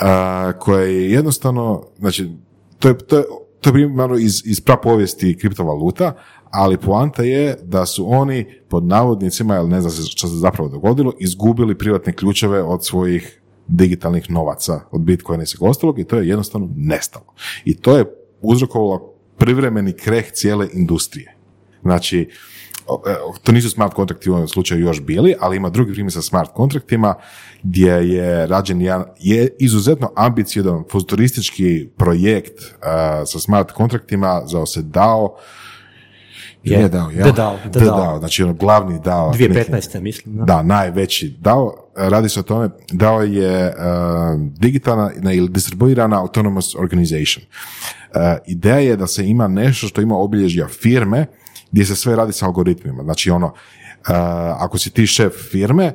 a, koje je jednostavno, znači, to je, to je, to je primjer iz, iz prapovijesti kriptovaluta, ali poanta je da su oni pod navodnicima, jer ne zna se što se zapravo dogodilo, izgubili privatne ključeve od svojih digitalnih novaca, od Bitcoina i svega ostalog i to je jednostavno nestalo. I to je uzrokovalo privremeni kreh cijele industrije. Znači, e, to nisu smart kontrakti u ovom slučaju još bili, ali ima drugi primjer sa smart kontraktima gdje je rađen jedan je izuzetno ambiciodan futuristički projekt uh, sa smart kontraktima zvao se DAO Je. je DAO, jel? The DAO, the The DAO. DAO, znači ono glavni DAO. 2015. mislim. Da. Da, najveći DAO. Radi se o tome, DAO je uh, digitalna ili distribuirana autonomous organization. Uh, ideja je da se ima nešto što ima obilježja firme gdje se sve radi sa algoritmima. Znači ono, uh, ako si ti šef firme,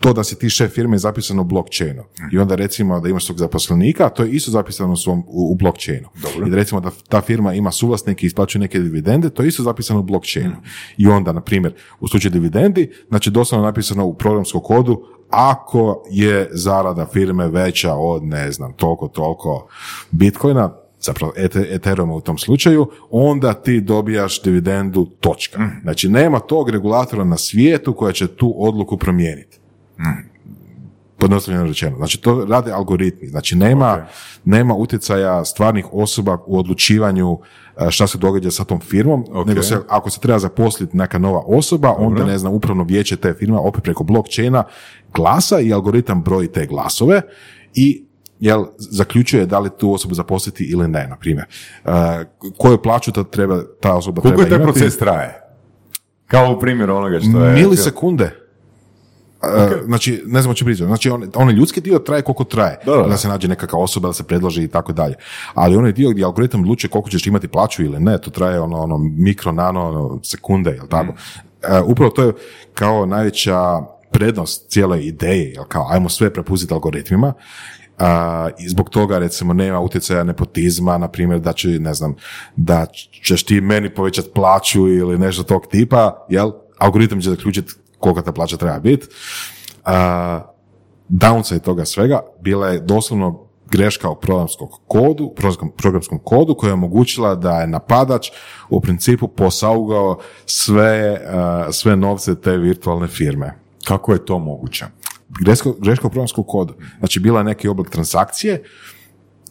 to da si ti šef firme je zapisano u blockchainu. I onda recimo da imaš svog zaposlenika, to je isto zapisano u, svom, u, u blockchainu. I da recimo da ta firma ima suvlasnike i isplaćuje neke dividende, to je isto zapisano u blockchainu. I onda, na primjer, u slučaju dividendi, znači doslovno napisano u programskom kodu, ako je zarada firme veća od, ne znam, toliko, toliko bitcoina, zapravo Ethereuma u tom slučaju, onda ti dobijaš dividendu točka. Znači nema tog regulatora na svijetu koja će tu odluku promijeniti. Podnostavljeno rečeno. Znači, to rade algoritmi. Znači, nema, nema utjecaja stvarnih osoba u odlučivanju e, šta se događa sa tom firmom, nego se, ako se treba zaposliti neka nova osoba, onda, ne znam, upravno vijeće te firme opet preko blockchaina glasa i algoritam broji te glasove i jel, zaključuje da li tu osobu zaposliti ili ne, na primjer. Uh, koju plaću ta, treba, ta osoba Koliko treba je taj imati? proces traje? Kao u primjeru onoga što je... Milisekunde. Uh, Znači, ne znam o čemu pričam. Znači, on, onaj ljudski dio traje koliko traje. Da, da. Da se nađe nekakva osoba, da se predloži i tako dalje. Ali onaj dio gdje algoritam odlučuje koliko ćeš imati plaću ili ne, to traje ono, ono mikro, nano, ono, sekunde, jel tako? Uh, upravo to je kao najveća prednost cijele ideje, jel kao, ajmo sve prepustiti algoritmima, a, i zbog toga recimo nema utjecaja nepotizma, na primjer da će, ne znam, da ćeš ti meni povećati plaću ili nešto tog tipa, jel? Algoritam će zaključiti kolika ta plaća treba biti. A, downside toga svega bila je doslovno greška u programskom kodu, programskom, programskom kodu koja je omogućila da je napadač u principu posaugao sve, a, sve novce te virtualne firme Kako je to moguće? greška, greška u programskom kodu. Znači, bila je neki oblik transakcije,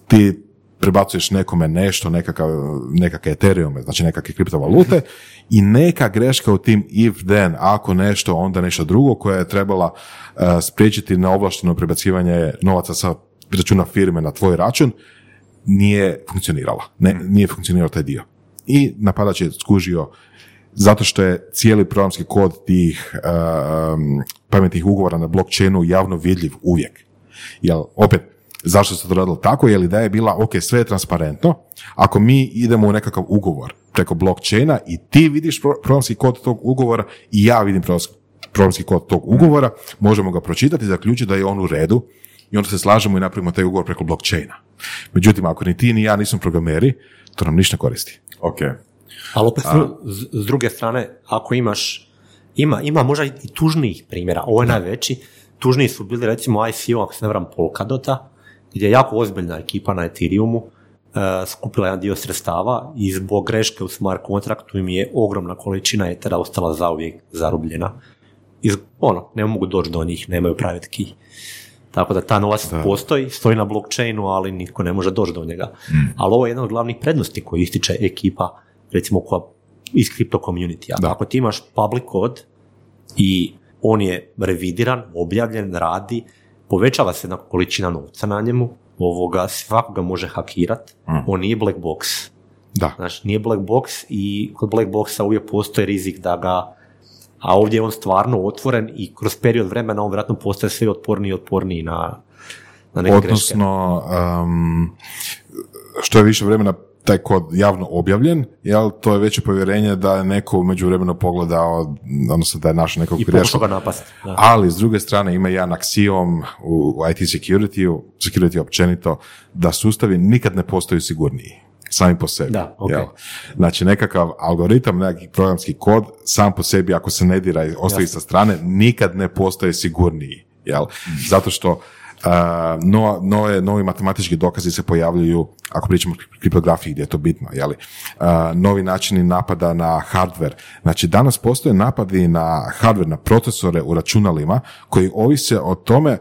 ti prebacuješ nekome nešto, nekakav, nekakve Ethereume, znači nekakve kriptovalute i neka greška u tim if then, ako nešto, onda nešto drugo koja je trebala uh, spriječiti neovlašteno prebacivanje novaca sa računa firme na tvoj račun, nije funkcionirala. Ne, nije funkcionirao taj dio. I napadač je skužio zato što je cijeli programski kod tih um, pametnih ugovora na blockchainu javno vidljiv uvijek. Jel, opet, zašto se to radilo tako? Jer ideja je bila, ok, sve je transparentno, ako mi idemo u nekakav ugovor preko blockchaina i ti vidiš pro- programski kod tog ugovora i ja vidim programski- kod tog ugovora, možemo ga pročitati i zaključiti da je on u redu i onda se slažemo i napravimo taj ugovor preko blockchaina. Međutim, ako ni ti ni ja nismo programeri, to nam ništa koristi. Ok. Ali opet, s, s druge strane, ako imaš, ima, ima možda i tužnijih primjera, ovo je najveći, tužniji su bili recimo ICO, ako se ne varam, Polkadota, gdje je jako ozbiljna ekipa na Ethereumu skupila jedan dio sredstava i zbog greške u smart kontraktu im je ogromna količina etera ostala zauvijek zarobljena. I ono, ne mogu doći do njih, nemaju private key. Tako da ta novac postoji, stoji na blockchainu, ali nitko ne može doći do njega. Ali ovo je jedna od glavnih prednosti koju ističe ekipa, recimo koja iz kripto community. Ako ti imaš public kod i on je revidiran, objavljen, radi, povećava se jedna količina novca na njemu, ovoga, svako ga može hakirat, on nije black box. Da. Znači, nije black box i kod black boxa uvijek postoji rizik da ga a ovdje je on stvarno otvoren i kroz period vremena on vjerojatno postaje sve otporniji i otporniji na, na neke greške. Odnosno, um, što je više vremena taj kod javno objavljen, jel, to je veće povjerenje da je neko među vremenu pogledao, odnosno da je našao nekog I ga. Da. Ali, s druge strane, ima jedan axiom u, u IT security, security općenito, da sustavi nikad ne postaju sigurniji sami po sebi. Da, ok. jel? Znači, nekakav algoritam, nekakav programski kod, sam po sebi, ako se ne dira i ostavi Jasno. sa strane, nikad ne postaje sigurniji. Jel? Zato što uh, no, nove, novi matematički dokazi se pojavljuju, ako pričamo o kriptografiji gdje je to bitno, jeli? Novi načini napada na hardware. Znači, danas postoje napadi na hardware, na procesore u računalima koji ovise o tome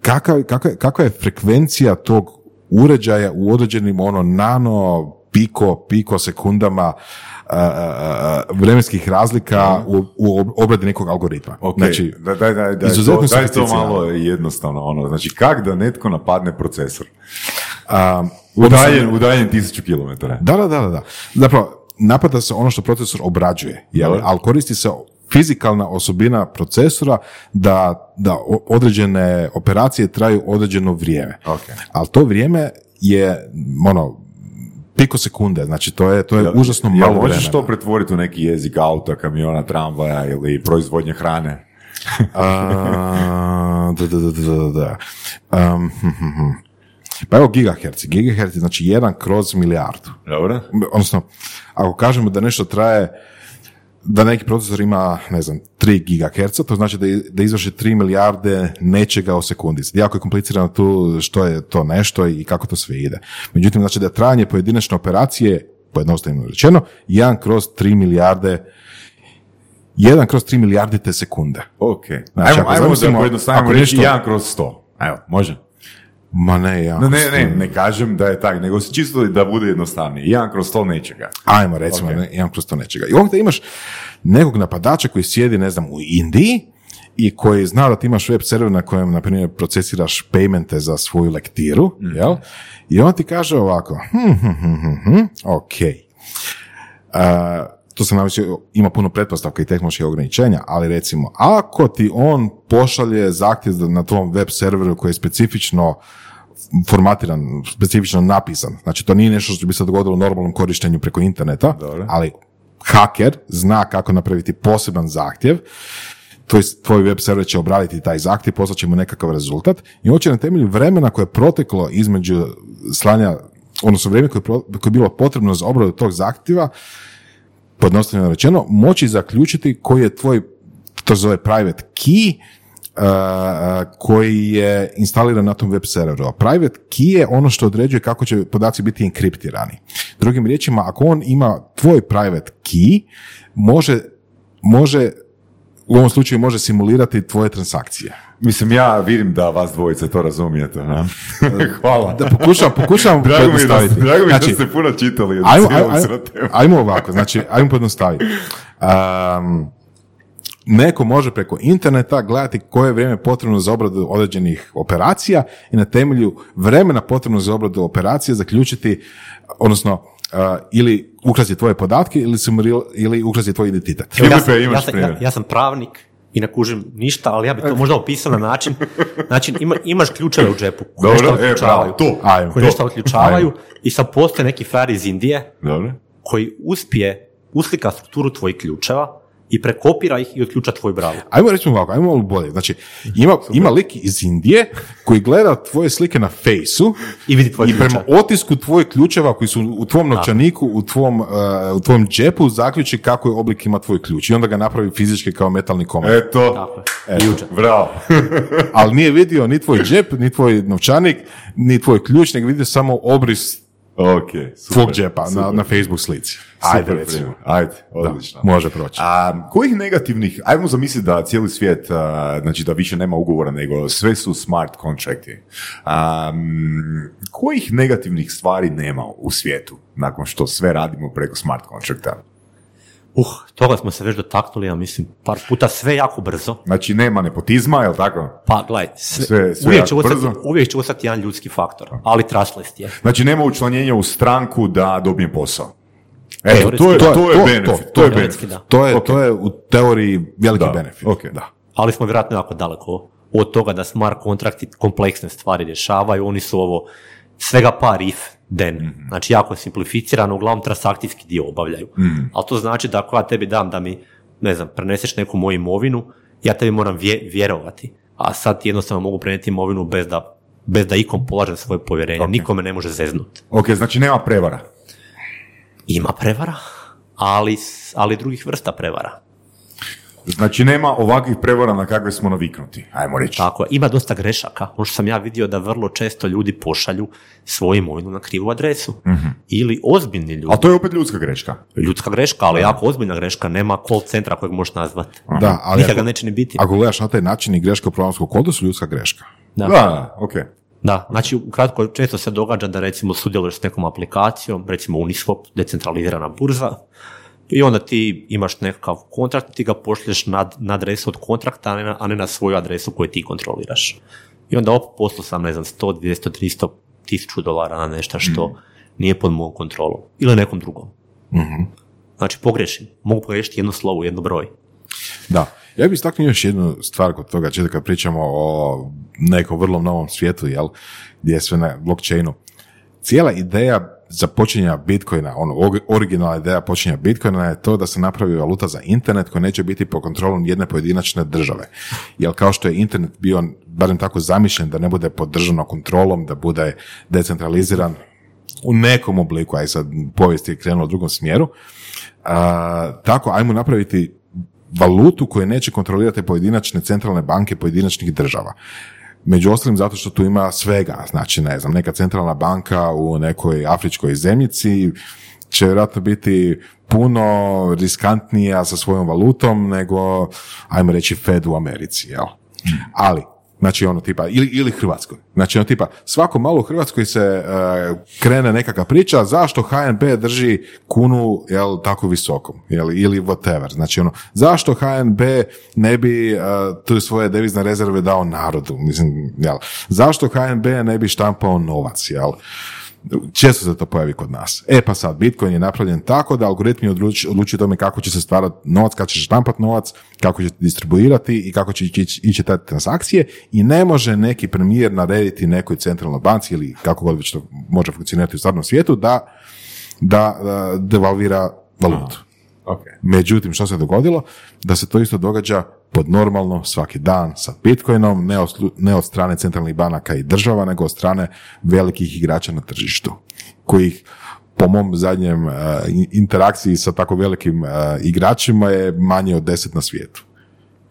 kakva, je- kakva je frekvencija tog uređaja u određenim ono nano piko, piko sekundama a, a, a, vremenskih razlika u, u ob- obradi nekog algoritma. Ok, Znači, da, daj, daj, izuzetno to, to malo jednostavno, ono, znači kak da netko napadne procesor? a, Udaljen, udaljen tisuću kilometara. Da, da, da, da, da. Zapravo, napada se ono što procesor obrađuje, jel? Ali koristi se fizikalna osobina procesora da, da određene operacije traju određeno vrijeme. Ok. Ali to vrijeme je, ono, piko sekunde, znači to je, to je užasno Jel malo možeš vremena. to pretvoriti u neki jezik auta, kamiona, tramvaja ili proizvodnje hrane? A, da, da, da, da, da, da. Um, hm, hm, hm. Pa evo gigahertz. Gigahertz je znači jedan kroz milijardu. Dobro. Odnosno, ako kažemo da nešto traje, da neki procesor ima, ne znam, 3 GHz, to znači da, da izvrši 3 milijarde nečega u sekundi. Jako je komplicirano tu što je to nešto i kako to sve ide. Međutim, znači da je trajanje pojedinačne operacije, pojednostavljeno rečeno, 1 kroz 3 milijarde 1 kroz 3 milijarde te sekunde. Ok. Znači, ajmo, ako ajmo da pojednostavimo ako reći nešto- 1 kroz 100. Evo, može? Ma ne, ja. Ne, ne, ne, ne kažem da je tak, nego se čisto da bude jednostavnije. Jedan kroz to nečega. Ajmo, recimo, Ok. ne, imam kroz to nečega. I ovdje imaš nekog napadača koji sjedi, ne znam, u Indiji i koji zna da ti imaš web server na kojem, na primjer, procesiraš paymente za svoju lektiru, jel? I on ti kaže ovako, hm, hm, hm, hm, hm, ok. A, tu sam navio, ima puno pretpostavka i tehnoloških ograničenja, ali recimo, ako ti on pošalje zahtjev za- na tom web serveru koji je specifično formatiran, specifično napisan, znači to nije nešto što bi se dogodilo u normalnom korištenju preko interneta, Dobro. ali haker zna kako napraviti poseban zahtjev, tvoj, tvoj web server će obraditi taj zahtjev, poslat će mu nekakav rezultat i on će na temelju vremena koje je proteklo između slanja, odnosno vrijeme koje koje je bilo potrebno za obradu tog zahtjeva, podnostavljeno rečeno, moći zaključiti koji je tvoj, to se zove private key, koji je instaliran na tom web serveru. A private key je ono što određuje kako će podaci biti enkriptirani. Drugim riječima, ako on ima tvoj private key, može, može u ovom slučaju može simulirati tvoje transakcije. Mislim, ja vidim da vas dvojice to razumijete. a? Hvala. Da pokušam, pokušam Drago mi, da, drago mi Znači, da ste puno čitali. ajmo, ajmo, ajmo ovako, znači, ajmo pojednostaviti. Um, neko može preko interneta gledati koje je vrijeme potrebno za obradu određenih operacija i na temelju vremena potrebno za obradu operacije zaključiti, odnosno, uh, ili ukrasti tvoje podatke ili, ili ukrasti tvoj identitet. Evo, ja, sam, imaš ja, sam, ja, ja sam pravnik i ne kužim ništa, ali ja bi to možda opisao na način, znači ima, imaš ključeve u džepu koji Dobro, nešto e, otključavaju, bravo, to. Ajmo. koji to. nešto otključavaju i sad postoje neki frajer iz Indije Dobro. koji uspije uslika strukturu tvojih ključeva i prekopira ih i otključa tvoj bravu. Ajmo reći ovako, ajmo malo bolje. Znači, ima, ima lik iz Indije koji gleda tvoje slike na fejsu I vidi tvoje i prema ključeve. otisku tvojih ključeva koji su u tvom novčaniku, u tvom, uh, u tvom džepu, zaključi kako je oblik ima tvoj ključ. I onda ga napravi fizički kao metalni komad. Eto, Tako je. Jučer. bravo. Ali nije vidio ni tvoj džep, ni tvoj novčanik, ni tvoj ključ, nego vidio samo obris ok, super. tvog džepa na, super. na Facebook slici. Ajde, Ajde, recimo. Ajde, Da, odlično. može proći. A kojih negativnih, ajmo zamisliti da cijeli svijet, a, znači da više nema ugovora, nego sve su smart kontrakti. A, kojih negativnih stvari nema u svijetu nakon što sve radimo preko smart kontrakta? Uh, toga smo se već dotaknuli, ja mislim, par puta sve jako brzo. Znači nema nepotizma, jel tako? Pa gledaj, sve, Sve- sve uvijek, će ostati, brzo. uvijek će ostati jedan ljudski faktor, ali trustless je. Znači nema učlanjenja u stranku da dobijem posao. Eto, Teoretski to je, da. to je To- benefit. to- To je benefit. da. To je, Ok. to je u teoriji veliki Da, benefit. ok. Da. ali smo vjerojatno jako daleko od toga da smart kontrakti kompleksne stvari rješavaju, oni su ovo svega par if then, znači jako je simplificirano, uglavnom transakcijski dio obavljaju. Ali to znači da ako ja tebi dam da mi, ne znam, preneseš neku moju imovinu, ja tebi moram vje- vjerovati, a sad ti jednostavno mogu prenijeti imovinu bez da, bez da ikom polažem svoje povjerenje, Ok. nikome ne može zeznut. Ok, znači nema prevara. Ima prevara, ali, ali drugih vrsta prevara. Znači nema ovakvih prevara na kakve smo naviknuti, ajmo reći. Tako je. Ima dosta grešaka. Ono što sam ja vidio da vrlo često ljudi pošalju svoju imovinu na krivu adresu. Ili ozbiljni ljudi. Ali to je opet ljudska greška. Ljudska greška, ali jako ozbiljna greška. Nema call centra kojeg možeš nazvati. Da, ali Nikad ako, ga neće ni biti. ako gledaš na taj način i greška u programskom kodu su ljudska greška. Da. Da, da, ok. Da, znači ukratko često se događa da recimo sudjeluješ s nekom aplikacijom, recimo Uniswap, decentralizirana burza, i onda ti imaš nekakav kontrakt, ti ga pošlješ na, na adresu od kontrakta, a ne na, a ne na svoju adresu koju ti kontroliraš. I onda opet poslao sam, ne znam, 100, 200, 300, 1000 dolara na nešto što nije pod mojom kontrolom. Ili nekom drugom. Znači pogrešim. Mogu pogrešiti jedno slovo, jedno broj. Da. Ja bih istaknuo još jednu stvar kod toga, često kad pričamo o nekom vrlo novom svijetu, jel, gdje je sve na blockchainu. Cijela ideja započinja Bitcoina, ono, originalna ideja počinja Bitcoina je to da se napravi valuta za internet koja neće biti pod kontrolom jedne pojedinačne države. Jer kao što je internet bio, barem tako zamišljen, da ne bude pod državnom kontrolom, da bude decentraliziran u nekom obliku, aj sad povijest je krenula u drugom smjeru, a, tako ajmo napraviti valutu koju neće kontrolirati pojedinačne centralne banke pojedinačnih država. Među ostalim zato što tu ima svega, znači ne znam, neka centralna banka u nekoj afričkoj zemljici će vjerojatno biti puno riskantnija sa svojom valutom nego, ajmo reći, Fed u Americi, jel? Ali, Znači ono tipa, ili, ili Hrvatskoj. Znači ono tipa, svako malo u Hrvatskoj se e, krene nekakva priča zašto HNB drži kunu jel, tako visoko, jel, ili whatever. Znači ono, zašto HNB ne bi uh, tu svoje devizne rezerve dao narodu, mislim, jel, zašto HNB ne bi štampao novac, jel. Često se to pojavi kod nas. E pa sad, Bitcoin je napravljen tako da algoritmi odlučuju tome kako će se stvarati novac, kako će štampati novac, kako će distribuirati i kako će ići, ići te transakcije i ne može neki premijer narediti nekoj centralnoj banci ili kako god već to može funkcionirati u stvarnom svijetu da, da, da devalvira valutu. Okay. Međutim, što se dogodilo? Da se to isto događa pod normalno svaki dan sa Bitcoinom, ne od, ne od strane centralnih banaka i država, nego od strane velikih igrača na tržištu, kojih po mom zadnjem uh, interakciji sa tako velikim uh, igračima je manje od deset na svijetu.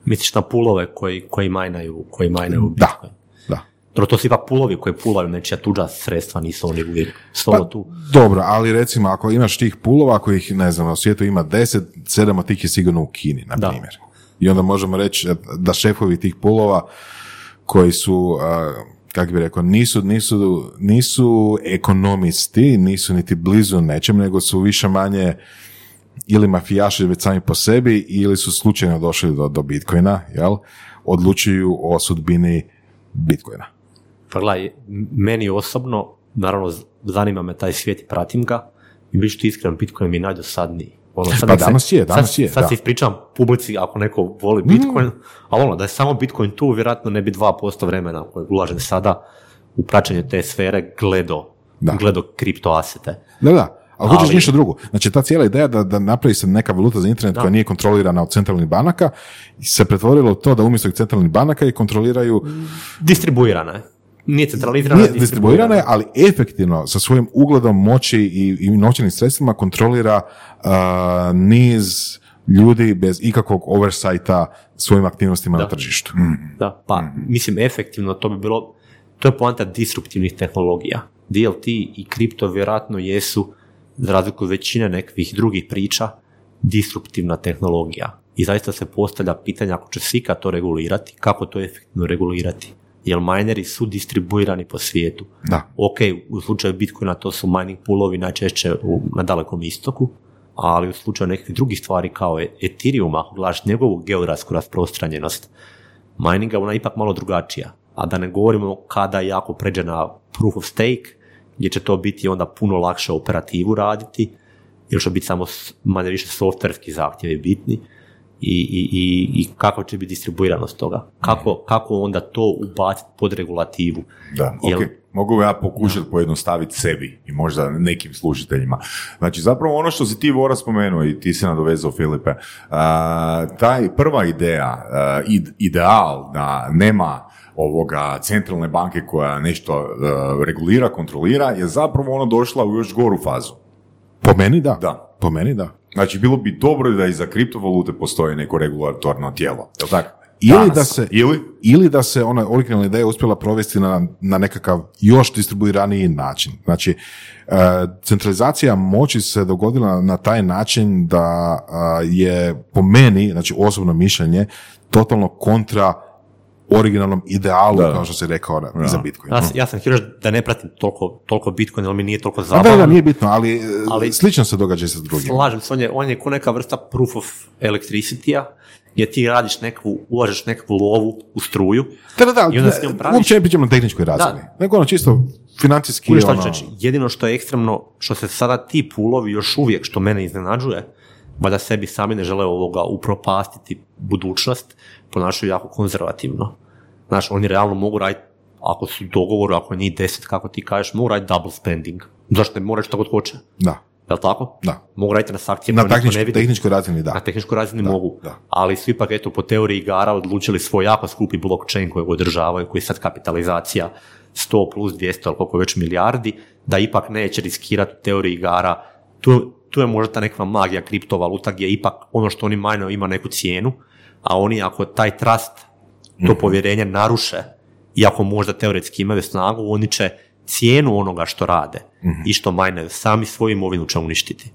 Misliš na pulove koji, koji majnaju, koji majnaju Da, Bitcoin? da. Dobro, to su ipak pulovi koji pulaju nečija tuđa sredstva, nisu oni uvijek Pa, tu. dobro, ali recimo ako imaš tih pulova kojih, ne znam, u svijetu ima deset, sedam od tih je sigurno u Kini, na Da. primjer. I onda možemo reći da šefovi tih pulova koji su, kako bi rekao, nisu, nisu, nisu ekonomisti, nisu niti blizu nečem, nego su više manje ili mafijaši već sami po sebi ili su slučajno došli do, do Bitcoina, jel? Odlučuju o sudbini Bitcoina. Pa meni osobno, naravno, zanima me taj svijet i pratim ga, i bit ću ti iskren, Bitcoin mi najdosadniji. Ono, sad Pa nek se- danas je, danas sad, je, Sad da. se publici ako neko voli Bitcoin, ali ono, da je samo Bitcoin tu, vjerojatno ne bi 2% vremena koje ulažem sada u praćenje te sfere gledo, Da. gledo kriptoasete. Da, da. Ali hoćeš Ali- nešto drugo. Znači, ta cijela ideja da, da napravi se neka valuta za internet Da. koja nije kontrolirana od centralnih banaka se pretvorila u to da umjesto centralnih banaka i kontroliraju Distribuirana je. Nije centralizirana, nije distribuirane, ali efektivno sa svojim ugledom moći i, i novčanim sredstvima kontrolira uh, niz ljudi bez ikakvog oversighta svojim aktivnostima na Da. tržištu. Da, pa mislim efektivno to bi bilo, to je poanta disruptivnih tehnologija. DLT i kripto vjerojatno jesu, za razliku od većine nekih drugih priča, disruptivna tehnologija. I zaista se postavlja pitanje ako će se ikad to regulirati, kako to efektivno regulirati. Jer mineri su distribuirani po svijetu. Da. Ok, u slučaju Bitcoina to su mining poolovi najčešće u, na dalekom istoku, ali u slučaju nekih drugih stvari kao je Ethereum, ako gledaš njegovu geografsku rasprostranjenost, mininga ona je ipak malo drugačija. A da ne govorimo kada jako pređe na proof of stake, gdje će to biti onda puno lakše operativu raditi, jer će biti samo manje više softverski zahtjevi bitni i, i, i, kako će biti distribuiranost toga. Kako, kako onda to ubaciti pod regulativu. Da, Jel-. Mogu ja pokušati pojednostaviti sebi i možda nekim slušateljima. Znači, zapravo ono što si ti Vora spomenuo i ti se nadovezao Filipe, a, taj prva ideja, a, ideal da nema ovoga centralne banke koja nešto a, regulira, kontrolira, je zapravo ono došla u još goru fazu. Po meni da. Da. Po meni da. Znači, bilo bi dobro da i za kriptovalute postoji neko regulatorno tijelo, je tako? Ili da se- Ili? ili da se ona originalna ideja uspjela provesti na, na nekakav još distribuiraniji način. Znači, e, centralizacija moći se dogodila na taj način da a, je po meni, znači osobno mišljenje, totalno kontra originalnom idealu, Da. kao što se rekao na- za Bitcoin. Ja, sam- ja sam htio reći da ne pratim toliko, toliko Bitcoin, jer mi nije toliko A da, zabavno. da, nije bitno, ali, Ali- slično se događa i sa drugim. Slažem se, on je, on je ko neka vrsta proof of electricity-a, gdje ti radiš nekakvu, ulažeš nekakvu lovu u struju. Da, da, da, I onda s njom praviš- uopće ne pričamo na tehničkoj razini, nego ono čisto financijski. Šta ono, ću reći? Jedino što je ekstremno, što se sada ti pulovi još uvijek, što mene iznenađuje, valjda sebi sami ne žele ovoga upropastiti budućnost, ponašaju jako konzervativno. Znaš, oni realno mogu raditi, ako su u dogovoru, ako je njih deset, kako ti kažeš, mogu raditi double spending. Zašto ne moraš što god hoće? Da, Jel tako? da. Mogu raditi transakcije Na niko ne tehničkoj, vidi. tehničkoj razini da. Na tehničkoj razini Da, mogu, da. ali su ipak eto po teoriji igara odlučili svoj jako skupi blockchain kojeg održavaju, koji je sad kapitalizacija 100 plus 200 ili koliko već milijardi, da ipak neće riskirati u teoriji igara. Tu, tu je možda ta neka magija kriptovaluta gdje ipak ono što oni majno ima neku cijenu, a oni ako taj trust, to Mhm. povjerenje naruše, iako možda teoretski imaju snagu, oni će cijenu onoga što rade Mhm. i što majne sami svoju imovinu će uništiti.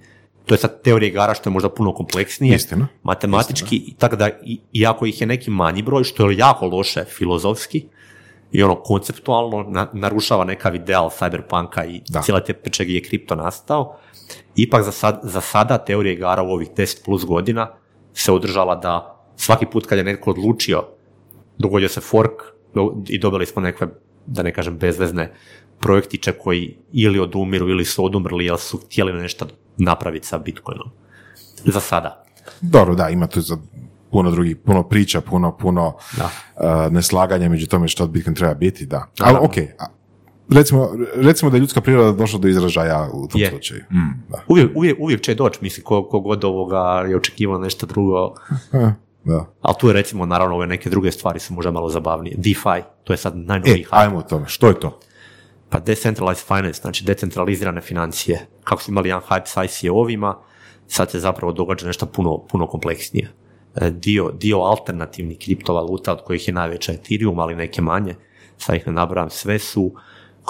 to je sad teorija igara što je možda puno kompleksnije, Istina. matematički, i tako da, iako ih je neki manji broj, što je jako loše filozofski, i ono konceptualno na- narušava nekav ideal cyberpunka i Da. cijele te priče gdje je kripto nastao, ipak za, sad, za sada teorija igara u ovih 10 plus godina se održala da svaki put kad je netko odlučio, dogodio se fork i dobili smo nekakve, da ne kažem, bezvezne projektiće koji ili odumiru ili su odumrli jer su htjeli nešto napraviti sa Bitcoinom. Za sada. Dobro, da, ima tu za puno drugih, puno priča, puno, puno Da. uh, neslaganja među tome što Bitcoin treba biti, da. Ali ok, recimo, recimo da je ljudska priroda došla do izražaja u tom Je. slučaju. Da. Uvijek, uvijek, uvijek će doći, mislim, ko, ko god ovoga je očekivao nešto drugo. E, da. Ali tu je recimo, naravno, ove neke druge stvari su možda malo zabavnije. DeFi, to je sad E, najnoviji hype. ajmo o tome. Što je to? Pa decentralized finance, znači decentralizirane financije. Kako smo imali jedan hype sa ICO-ovima, sad se zapravo događa nešto puno, puno kompleksnije. E, Dio, dio alternativnih kriptovaluta, od kojih je najveća Ethereum, ali neke manje, sad ih ne nabrajam, sve su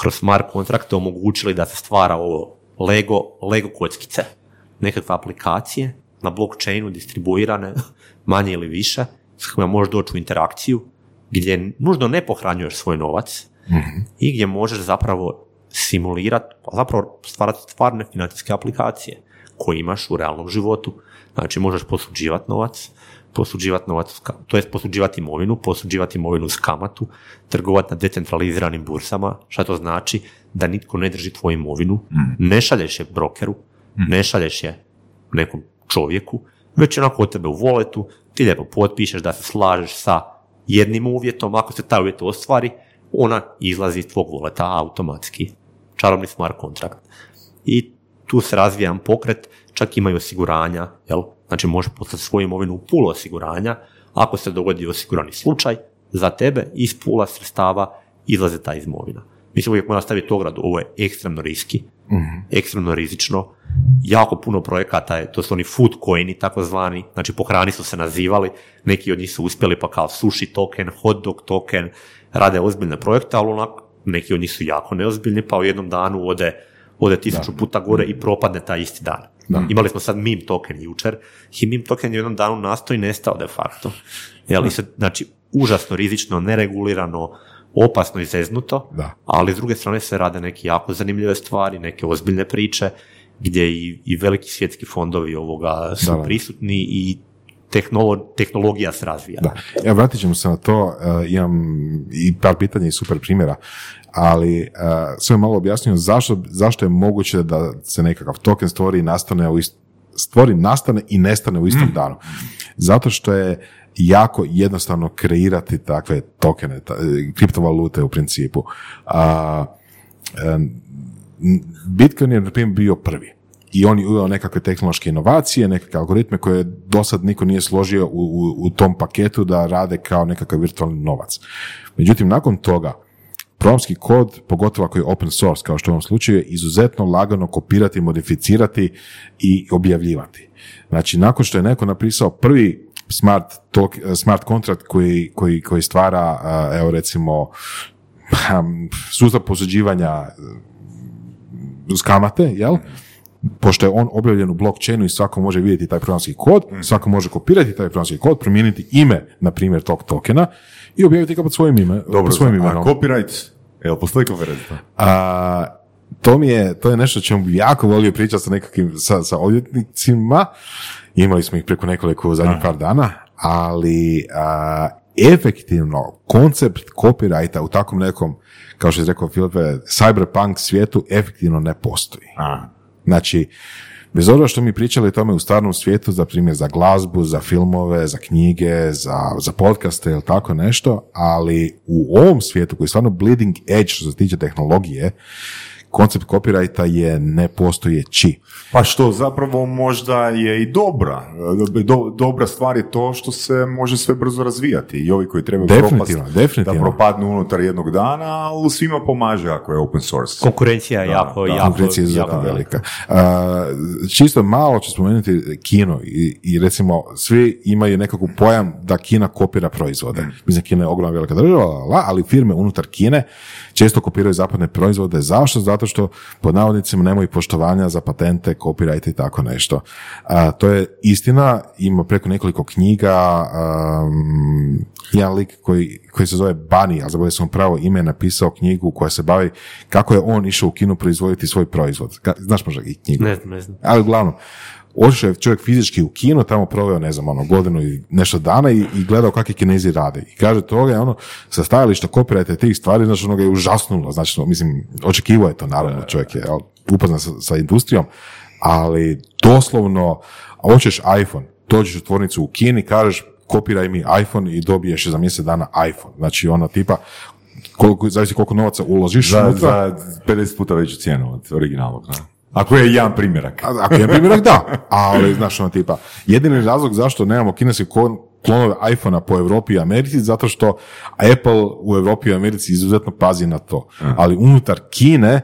kroz smart kontrakte omogućili da se stvara ovo Lego, Lego kockice, nekakve aplikacije na blockchainu distribuirane, manje ili više, s kojima možeš doći u interakciju, gdje nužno ne pohranjuješ svoj novac, i gdje možeš zapravo simulirati, pa zapravo stvarati stvarne financijske aplikacije koje imaš u realnom životu. Znači možeš posuđivati novac, posuđivati novac, to jest posuđivati imovinu, posuđivati imovinu s kamatu, trgovati na decentraliziranim bursama, šta to znači? Da nitko ne drži tvoju imovinu, ne šalješ je brokeru, ne šalješ je nekom čovjeku, već onako od tebe u voletu, ti lijepo potpišeš da se slažeš sa jednim uvjetom, ako se taj uvjet ostvari, ona izlazi iz tvog voleta automatski. Čarobni smart kontrakt. I tu se razvija pokret, čak imaju osiguranja, jel? Znači možeš poslati svoju imovinu u pulu osiguranja, ako se dogodi osigurani slučaj, za tebe iz pula sredstava izlaze ta imovina. Mislim, uvijek mora staviti ogradu, ovo je ekstremno riski, ekstremno rizično, jako puno projekata je, to su oni food coini takozvani, znači po hrani su se nazivali, neki od njih su uspjeli pa kao sushi token, hot dog token, rade ozbiljne projekte, ali onak, neki od njih su jako neozbiljni, pa u jednom danu ode, ode tisuću puta gore i propadne taj isti dan. Imali smo sad meme token jučer i meme token je u jednom danu nastao i nestao de facto. Jel, sad, znači, užasno rizično, neregulirano, opasno i zeznuto, Da. ali s druge strane se rade neke jako zanimljive stvari, neke ozbiljne priče, gdje i, i veliki svjetski fondovi ovoga su Da, da. prisutni i tehnolo- tehnologija se razvija. Da. Evo, vratit ćemo se na to, e, imam i par pitanja i super primjera, ali uh, sam malo objasnio zašto, zašto je moguće da se nekakav token stvori i nastane u ist, stvori, nastane i nestane u istom danu. Zato što je jako jednostavno kreirati takve tokene, ta- e, kriptovalute u principu. A, em, Bitcoin je, na primjer, bio prvi. I on je uveo nekakve tehnološke inovacije, nekakve algoritme koje do sad niko nije složio u, u, u tom paketu da rade kao nekakav virtualni novac. Međutim, nakon toga, programski kod, pogotovo ako je open source, kao što u ovom slučaju, je izuzetno lagano kopirati, modificirati i objavljivati. Znači, nakon što je neko napisao prvi smart, tok- smart kontrakt koji, koji, koji stvara, a, evo recimo, sustav posuđivanja uz kamate, jel? Pošto je on objavljen u blockchainu i svako može vidjeti taj programski kod, svako može kopirati taj programski kod, promijeniti ime, na primjer, tog tokena i objaviti ga pod svojim, ime, Dobro, pod svojim a imenom. copyright, evo, postoji copyright? A, to mi je, to je nešto o čemu bi jako volio pričati sa nekakvim, sa, sa odvjetnicima. Imali smo ih preko nekoliko zadnjih par dana, ali a, efektivno koncept copyrighta u takvom nekom, kao što je rekao Filipe, cyberpunk svijetu efektivno ne postoji. A, Znači, bez obzira što mi pričali o tome u stvarnom svijetu, za primjer za glazbu, za filmove, za knjige, za, za podcaste ili tako nešto, ali u ovom svijetu koji je stvarno bleeding edge što se tiče tehnologije, koncept copyrighta je nepostojeći. Pa što zapravo možda je i dobra. Do- dobra stvar je to što se može sve brzo razvijati i ovi koji trebaju Definitivno, propast- definitivno. da propadnu unutar jednog dana, ali svima pomaže ako je open source. Konkurencija je Da, jako, da, jako, Konkurencija je jako velika. A, čisto malo ću spomenuti kino i, i recimo svi imaju nekakvu pojam da Kina kopira proizvode. Mislim, Kina je ogromna velika država, ali firme unutar Kine često kopiraju zapadne proizvode. Zašto? Zato zato što pod navodnicima nemaju poštovanja za patente, copyright i tako nešto. A, to je istina, ima preko nekoliko knjiga, um, jedan lik koji, koji se zove Bani, a zaboravio sam pravo ime, napisao knjigu koja se bavi kako je on išao u kinu proizvoditi svoj proizvod. Ka- Znaš možda i knjigu? Ne ne znam. Ali uglavnom, otišao je čovjek fizički u kino, tamo proveo, ne znam, ono, godinu i nešto dana i, i gledao kakvi kinezi rade. I kaže, toga je ono, sa stajališta kopirajte tih stvari, znači ono ga je užasnulo, znači, mislim, očekivao je to, naravno, čovjek je jel, upoznat sa, sa industrijom, ali doslovno, hoćeš iPhone, dođeš u tvornicu u Kini, kažeš, kopiraj mi iPhone i dobiješ za mjesec dana iPhone. Znači, ono, tipa, koliko, zavisi koliko novaca uložiš Za, unutra, za 50 puta veću cijenu od originalnog. Da? Ako je jedan primjerak. A- Ako je primjerak, da. Ali, znaš, ono tipa, jedini razlog zašto nemamo kineske kon- klonove iPhona po Europi i Americi, zato što Apple u Europi i Americi izuzetno pazi na to. Ali unutar Kine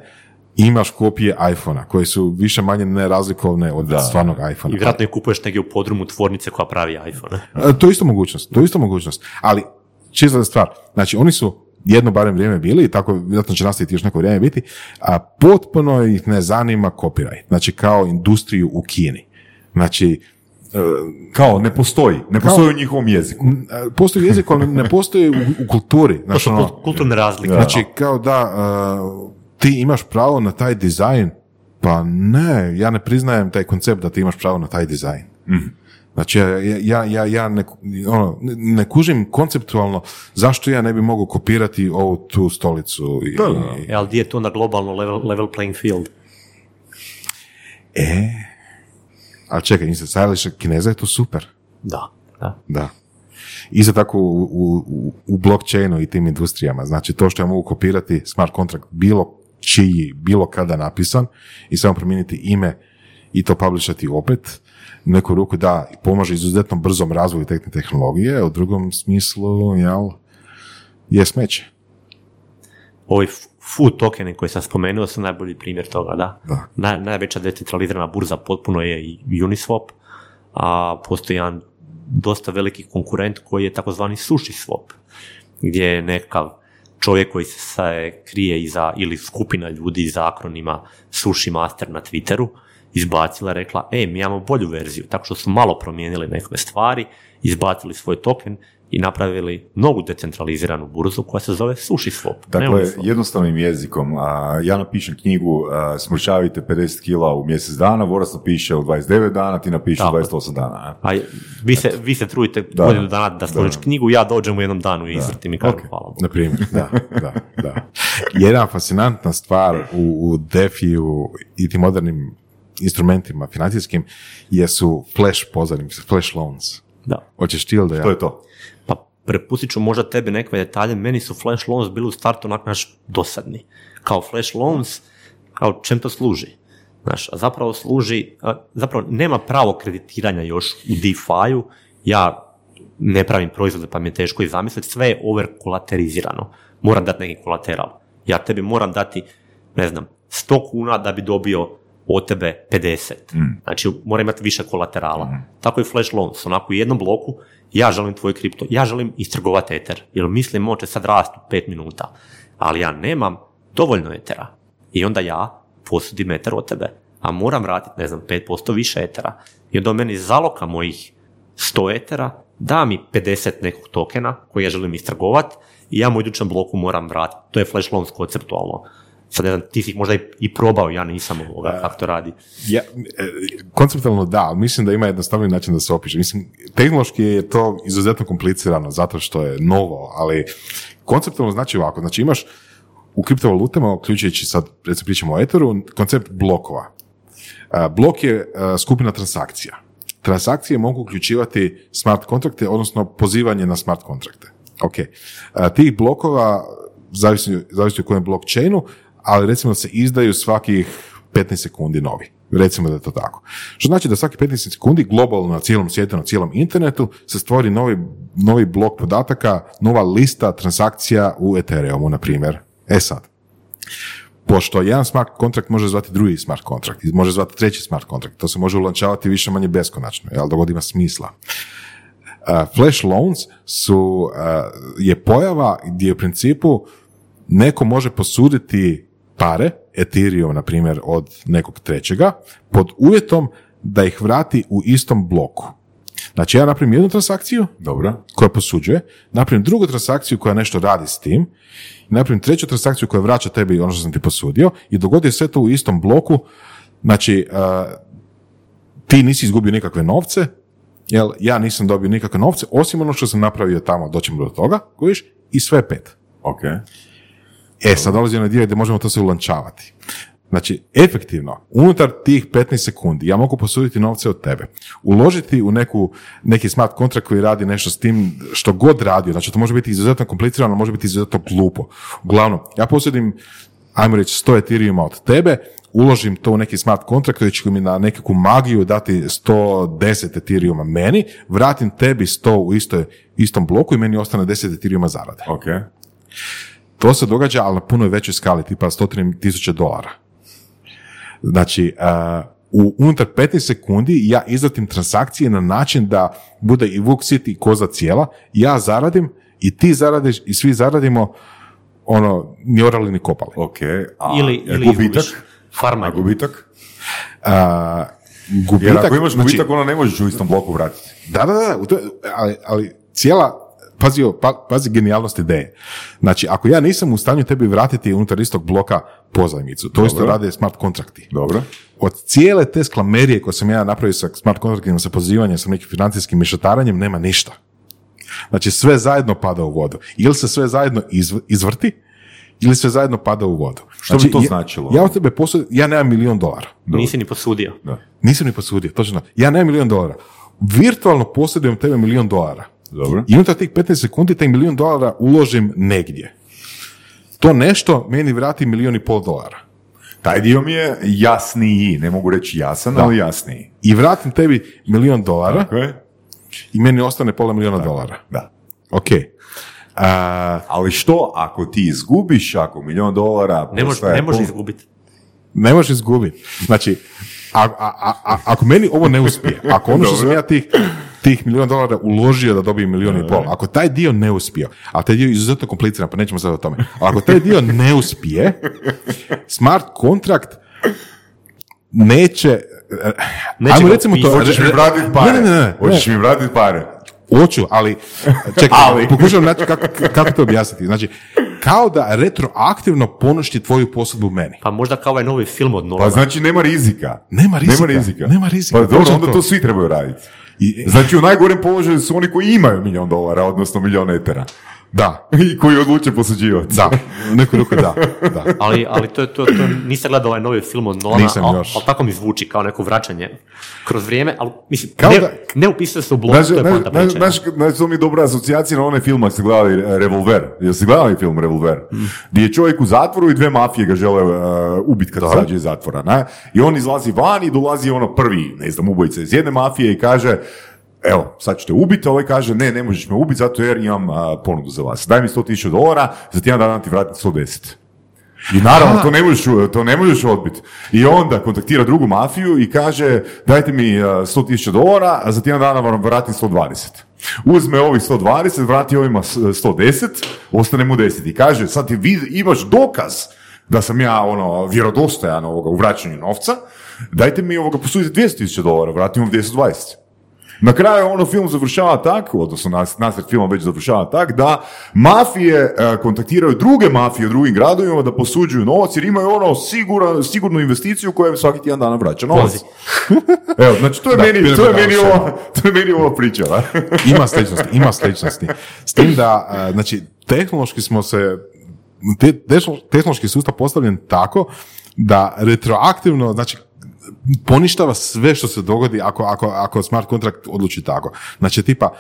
imaš kopije iPhona, koje su više manje nerazlikovne od stvarnog iPhona. I vjerojatno je kupuješ negdje u podrumu tvornice koja pravi iPhone. E, To je isto mogućnost, to je isto mogućnost. Ali, čista stvar, znači oni su jedno barem vrijeme bili i tako vjerojatno će nastaviti još neko vrijeme biti, a potpuno ih ne zanima copyright, znači kao industriju u Kini. Znači, Kao, ne postoji. Ne postoji u njihovom jeziku. e, postoji jezik, ali ne postoji u, u kulturi. Znači, ono, kult- kulturne razlike. znači, kao da e, ti imaš pravo na taj dizajn, pa ne, ja ne priznajem taj koncept da ti imaš pravo na taj dizajn. Znači, ja, ja, ja, ja ne, ono, ne- kužim konceptualno zašto ja ne bi mogao kopirati ovu tu stolicu. I, Da, da. E, ali gdje je to na globalno level, level playing field? E, a čekaj, sa stajališta Kineza je to super. Da, da. Da. Isto tako u, u, u- u blockchainu i tim industrijama. Znači to što ja mogu kopirati smart kontrakt bilo čiji, bilo kada napisan i samo promijeniti ime i to publishati opet, u neku ruku da pomaže izuzetno brzom razvoju te tehnologije, u drugom smislu, jel, je smeće. Ovi food tokeni koji sam spomenuo su najbolji primjer toga, da. Da. Naj, najveća decentralizirana burza potpuno je i Uniswap, a postoji jedan dosta veliki konkurent koji je takozvani sushi swap, gdje je nekakav čovjek koji se krije iza, ili skupina ljudi iza akronima Sushi Master na Twitteru, izbacila, rekla, e, mi imamo bolju verziju, tako što su malo promijenili neke stvari, izbacili svoj token i napravili novu decentraliziranu burzu koja se zove Sushi Swap. ne Dakle, Uniswap. jednostavnim jezikom, a, ja napišem knjigu a, Smršavite 50 kila u mjesec dana, Voras napiše u 29 dana, ti napiše u Tako. 28 dana. a? Vi se, vi se trudite Da. godinu dana da složiš knjigu, ja dođem u jednom danu i izvrtim i kažem Ok. hvala Bogu. Na primjer, da, da, da. Jedna fascinantna stvar u, u DeFi-u i tim modernim instrumentima financijskim jesu flash pozornice, flash loans. Da. Hoćeš ti ili da ja? To je to. Pa prepustit ću možda tebi neke detalje, meni su flash loans bili u startu onak naš dosadni. Kao flash loans, kao čem to služi? Znaš, a zapravo služi, a, zapravo nema pravo kreditiranja još u DeFi-u, ja ne pravim proizvode pa mi je teško i zamisliti, sve je over kolaterizirano. Moram dati neki kolateral. Ja tebi moram dati, ne znam, 100 kuna da bi dobio od tebe 50. Znači, mora imati više kolaterala. Tako i flash loans. Onako u jednom bloku, ja želim tvoj kripto, ja želim istrgovati Ether, jer mislim može sad rast u 5 minuta. Ali ja nemam dovoljno Ethera. I onda ja posudim Ether od tebe. A moram vratiti, ne znam, 5% više Ethera. I onda meni zaloka mojih 100 Ethera, da mi 50 nekog tokena koji ja želim istrgovati i ja mu u idućem bloku moram vratiti. To je flash loans konceptualno. Sad znam, ti si možda i, i probao, ja nisam ovoga, kako to radi. Ja, e, konceptualno da, ali mislim da ima jednostavni način da se opiše. Mislim, tehnološki je to izuzetno komplicirano zato što je novo, ali konceptualno znači ovako, znači imaš u kriptovalutama, uključujući sad, recimo pričamo o Etheru, koncept blokova. Blok je skupina transakcija. Transakcije mogu uključivati smart kontrakte, odnosno pozivanje na smart kontrakte. Ok. Tih blokova, zavisi, zavisi o kojem blockchainu, ali recimo se izdaju svakih 15 sekundi novi. Recimo da je to tako. Što znači da svaki 15 sekundi globalno na cijelom svijetu, na cijelom internetu se stvori novi, novi blok podataka, nova lista transakcija u Ethereumu, na primjer. E sad, pošto jedan smart kontrakt može zvati drugi smart kontrakt, može zvati treći smart kontrakt, to se može ulančavati više manje beskonačno, jel, dok god ima smisla. Uh, flash loans su, uh, je pojava gdje u principu neko može posuditi pare, Ethereum, na primjer, od nekog trećega, pod uvjetom da ih vrati u istom bloku. Znači, ja napravim jednu transakciju Dobro. koja posuđuje, napravim drugu transakciju koja nešto radi s tim, napravim treću transakciju koja vraća tebi ono što sam ti posudio i dogodi sve to u istom bloku, znači uh, ti nisi izgubio nikakve novce, jel ja nisam dobio nikakve novce, osim ono što sam napravio tamo, doćemo do toga, kojiš, i sve pet. Ok. E, sad dolazi na dio gdje možemo to se ulančavati. Znači, efektivno, unutar tih 15 sekundi ja mogu posuditi novce od tebe, uložiti u neku, neki smart kontrakt koji radi nešto s tim što god radio, znači to može biti izuzetno komplicirano, može biti izuzetno glupo. Uglavnom, ja posudim, ajmo reći, 100 Ethereuma od tebe, uložim to u neki smart kontrakt koji će mi na nekakvu magiju dati 110 Ethereuma meni, vratim tebi 100 u istoj, istom bloku i meni ostane 10 Ethereuma zarade. Ok. To se događa, ali na puno većoj skali, tipa 103 tisuće dolara. Znači, uh, u unutar 15 sekundi ja izratim transakcije na način da bude i vuk sit i koza cijela, ja zaradim i ti zaradiš i svi zaradimo ono, ni orali ni kopali. Ok. A ili, a ili gubitak? Farma. A gubitak? Uh, Jer gubitak, ako imaš znači, gubitak, ono ne možeš u istom bloku vratiti. Da, da, da, ali, ali cijela, pazi, pa, pazi genijalnost ideje. Znači, ako ja nisam u stanju tebi vratiti unutar istog bloka pozajmicu, to isto Dobro. rade smart kontrakti. Dobro. Od cijele te sklamerije koje sam ja napravio sa smart kontraktima, sa pozivanjem, sa nekim financijskim mešetaranjem, nema ništa. Znači, sve zajedno pada u vodu. Ili se sve zajedno izv- izvrti, ili sve zajedno pada u vodu. Što bi Znači, to ja- značilo? Ja od tebe posudim, ja nemam milion dolara. Nisi ni posudio. Da. Nisam ni posudio, točno. Ja nemam milion dolara. Virtualno posjedujem tebe milion dolara. Dobro. I unutar tih 15 sekundi taj milion dolara uložim negdje. To nešto meni vrati milion i pol dolara. Taj dio mi je jasniji, ne mogu reći jasan, ali jasniji. I vratim tebi milion dolara Tako je? i meni ostane pola miliona dolara. Da. Ok. A, Ali što ako ti izgubiš, ako milion dolara Ne može, ne može pol- izgubiti. ne možeš izgubiti. Znači, a, a, a, a- ako meni ovo ne uspije, ako ono što sam ja tih, tih miliona dolara uložio da dobijem milion i pol, ako taj dio ne uspije, a taj dio je izuzetno kompliciran, pa nećemo sad o tome, ako taj dio ne uspije, smart kontrakt neće, Neće ajmo recimo to. Hoćeš mi vratiti pare? Ne, ne, ne, ne, Hoćeš mi vratiti pare? Hoću, ali čekaj, Ali. pokušavam naći kako, kako to objasniti. Znači, kao da retroaktivno poništi tvoju posudbu meni. Pa možda kao ovaj novi film od Nolana. Pa znači nema rizika. Nema rizika. Nema rizika. Nema rizika. Pa dobro, onda to svi trebaju raditi. I, Znači u najgorem položaju su oni koji imaju milion dolara, odnosno milion etera. Da, I koji odluče posuđivati. da, u neku ruku da, da. Ali, ali to, je- to, to, nisam gledao ovaj novi film od Nolana, Nisam ali, još. ali tako mi zvuči kao neko vraćanje kroz vrijeme, ali mislim, Kao ne, da- ne upisuje se u blog, to je poanta priče. znaš, znaš, to mi je dobra asocijacija na onaj film, ako ste gledali e, Revolver. Jesi gledali film Revolver? Gdje je čovjek u zatvoru i dve mafije ga žele uh, ubiti kad izađe iz zatvora. Ne? I on izlazi van i dolazi ono prvi, ne znam, ubojica iz jedne mafije i kaže, evo, sad ću te ubiti, ovaj kaže, ne, ne možeš me ubiti zato jer imam a, ponudu za vas. Daj mi 100.000 dolara, za tjedan dana ti vratim 110. I naravno, to ne možeš, to ne možeš odbiti. I onda kontaktira drugu mafiju i kaže, dajte mi a, 100.000 dolara, a za tjedan dana vam vratim 120. Uzme ovih 120, vrati ovima s- 110, ostane mu 10. I kaže, sad ti vid- imaš dokaz da sam ja ono vjerodostojan ovoga u vraćanju novca, dajte mi ovoga posudite 200.000 dolara, vratim vam 220. Na kraju ono film završava tako, odnosno nas, nasred filma već završava tak, da mafije e, kontaktiraju druge mafije u drugim gradovima da posuđuju novac jer imaju ono sigura, sigurnu investiciju koja im svaki tjedan dana vraća novac. Evo, znači to je, Da, meni, to je meni ova, to je meni ova priča. da. Ima sličnosti, ima sličnosti. S tim da, a, znači, tehnološki smo se, te, tehno- tehnološki sustav postavljen tako da retroaktivno, znači, poništava sve što se dogodi ako, ako, ako smart kontrakt odluči tako. Znači, tipa,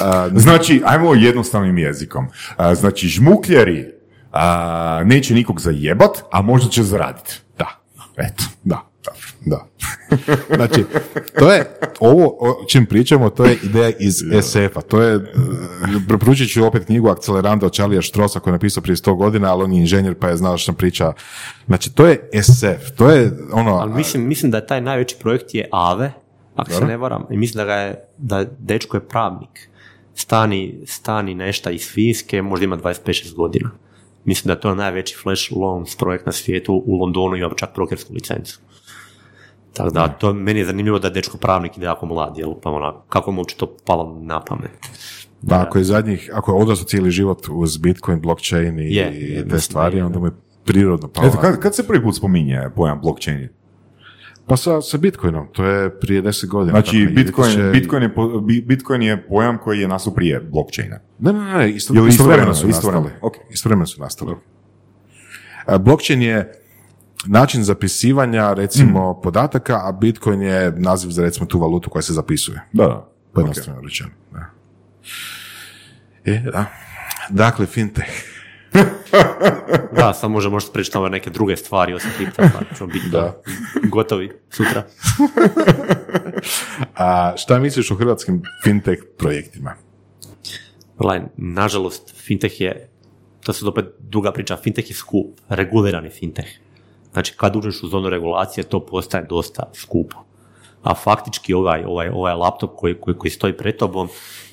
a, Znači, ajmo jednostavnim jezikom. A, Znači, žmukljeri a, neće nikog zajebat, a možda će zaraditi. da, Eto. da, da. Znači, to je, ovo o čim pričamo, to je ideja iz SF-a. To je, e, preporučit ću opet knjigu Akceleranda od Strosa koji je napisao prije 100 godina, ali on je inženjer pa je znao što priča. Znači, to je SF, to je ono... Ali mislim, mislim da je taj najveći projekt je AVE, ako se ne varam, i mislim da ga je, da dečko je pravnik. Stani, stani nešta iz Finske, možda ima 25-6 godina. Mislim da je to najveći flash loans projekt na svijetu u Londonu ima čak brokersku licencu. Tako da, to meni je zanimljivo da je dečko pravnik ide jako mlad, jel, pa onako, kako mu uopće to palo na pamet. Da, ako je zadnjih, ako je odrastao cijeli život uz Bitcoin, blockchain i, Je, i je, te mislim stvari, je. onda mu je prirodno palo. Eto, kad, kad se prvi put spominje pojam blockchain? Pa sa, sa Bitcoinom, to je prije deset godina. Znači, tako, Bitcoin, 2000 Bitcoin, je, Bitcoin je pojam koji je nastao prije blockchaina. Ne, ne, ne, isto, istovremeno istovremeno, su nastali. ok. Istovremeno su nastali. A, Blockchain je način zapisivanja, recimo, Mm. podataka, a Bitcoin je naziv za, recimo, tu valutu koja se zapisuje. Da, da. Pojednostavno rečeno. Da. E, da. Dakle, fintech. Da, sad možda pričati ove neke druge stvari osim kripta, pa ćemo biti Da. gotovi sutra. A šta misliš o hrvatskim fintech projektima? Gledaj, nažalost, fintech je, to se opet duga priča, fintech je skup, regulirani fintech. Znači, kad uđeš u zonu regulacije, to postaje dosta skupo. A faktički ovaj, ovaj, ovaj laptop koji, koji, koji stoji pred tobom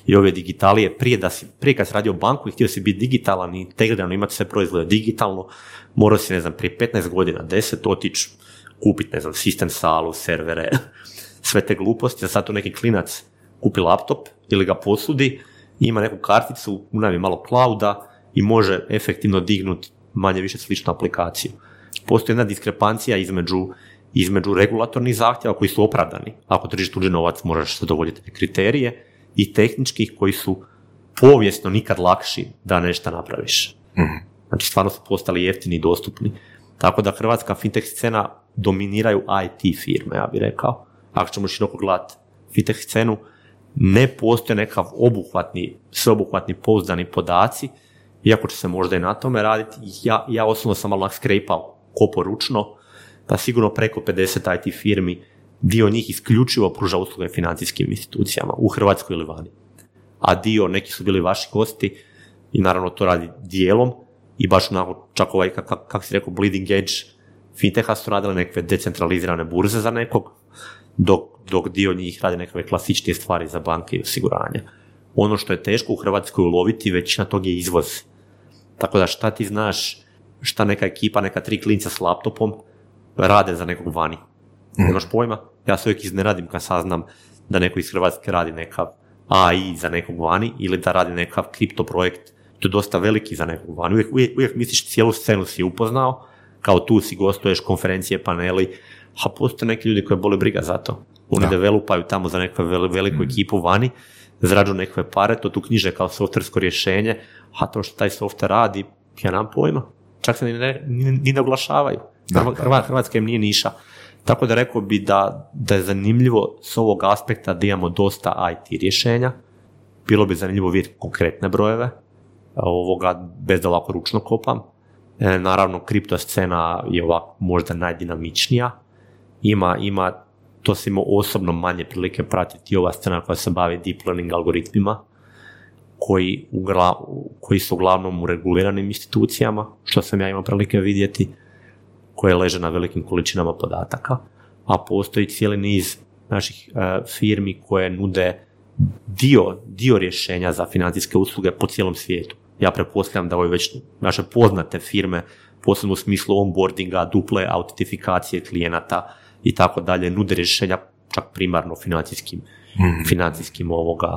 i ove digitalije, prije, da si, prije kad si radio banku i htio si biti digitalan i integrirano imati sve proizvode digitalno, morao si, ne znam, prije 15 godina, 10, otići kupiti, ne znam, sistem salu, servere, sve te gluposti, a sad tu neki klinac kupi laptop ili ga posudi, ima neku karticu, unavi malo clouda i može efektivno dignuti manje više sličnu aplikaciju. Postoji jedna diskrepancija između, između regulatornih zahtjeva koji su opravdani. Ako držiš tuđi novac, moraš zadovoljiti te kriterije i tehničkih koji su povijesno nikad lakši da nešto napraviš. Znači, stvarno su postali jeftini i dostupni. Tako da hrvatska fintech scena dominiraju IT firme, ja bih rekao. Ako ćemo široko gledati fintech scenu, ne postoje nekav obuhvatni, sveobuhvatni pouzdani podaci, iako će se možda i na tome raditi. Ja, ja osobno sam malo skrejpao kopo ručno, pa sigurno preko 50 IT firmi, dio njih isključivo pruža usluge financijskim institucijama u Hrvatskoj ili vani. A dio, neki su bili vaši gosti i naravno to radi dijelom i baš onako, čak ovaj, kako kak, kak si rekao, bleeding edge finteha su radile neke decentralizirane burze za nekog, dok, dok dio njih radi nekakve klasičnije stvari za banke i osiguranja. Ono što je teško u Hrvatskoj uloviti, većina tog je izvoz. Tako da šta ti znaš, šta neka ekipa, neka tri klinca s laptopom rade za nekog vani. Nemaš pojma? Ja se uvijek izneradim kad saznam da neko iz Hrvatske radi nekav AI za nekog vani ili da radi nekav kripto projekt. To je dosta veliki za nekog vani. Uvijek, uvijek, uvijek misliš cijelu scenu si upoznao, kao tu si gostuješ, konferencije, paneli, a postoje neki ljudi koji boli briga za to. Oni developaju tamo za neku vel- veliku ekipu vani, zarađuju nekakve pare, to tu knjiže kao softversko rješenje, a to što taj softver radi, ja nemam pojma. Čak se ni ne, ni, ni ne oglašavaju. Hrva- Hrva- Hrvatska im nije niša. Tako da rekao bi da, da je zanimljivo s ovog aspekta da imamo dosta IT rješenja. Bilo bi zanimljivo vidjeti konkretne brojeve, ovoga bez da ovako ručno kopam. E, naravno, kripto scena je ovako možda najdinamičnija. Ima, ima, to se ima osobno manje prilike pratiti ova scena koja se bavi deep learning algoritmima, koji, ugla- koji su uglavnom u reguliranim institucijama, što sam ja imao prilike vidjeti, koje leže na velikim količinama podataka, a postoji cijeli niz naših e, firmi koje nude dio, dio rješenja za financijske usluge po cijelom svijetu. Ja pretpostavljam da ove već naše poznate firme, posebno u smislu onboardinga, duple autentifikacije klijenata i tako dalje, nude rješenja čak primarno financijskim, financijskim ovoga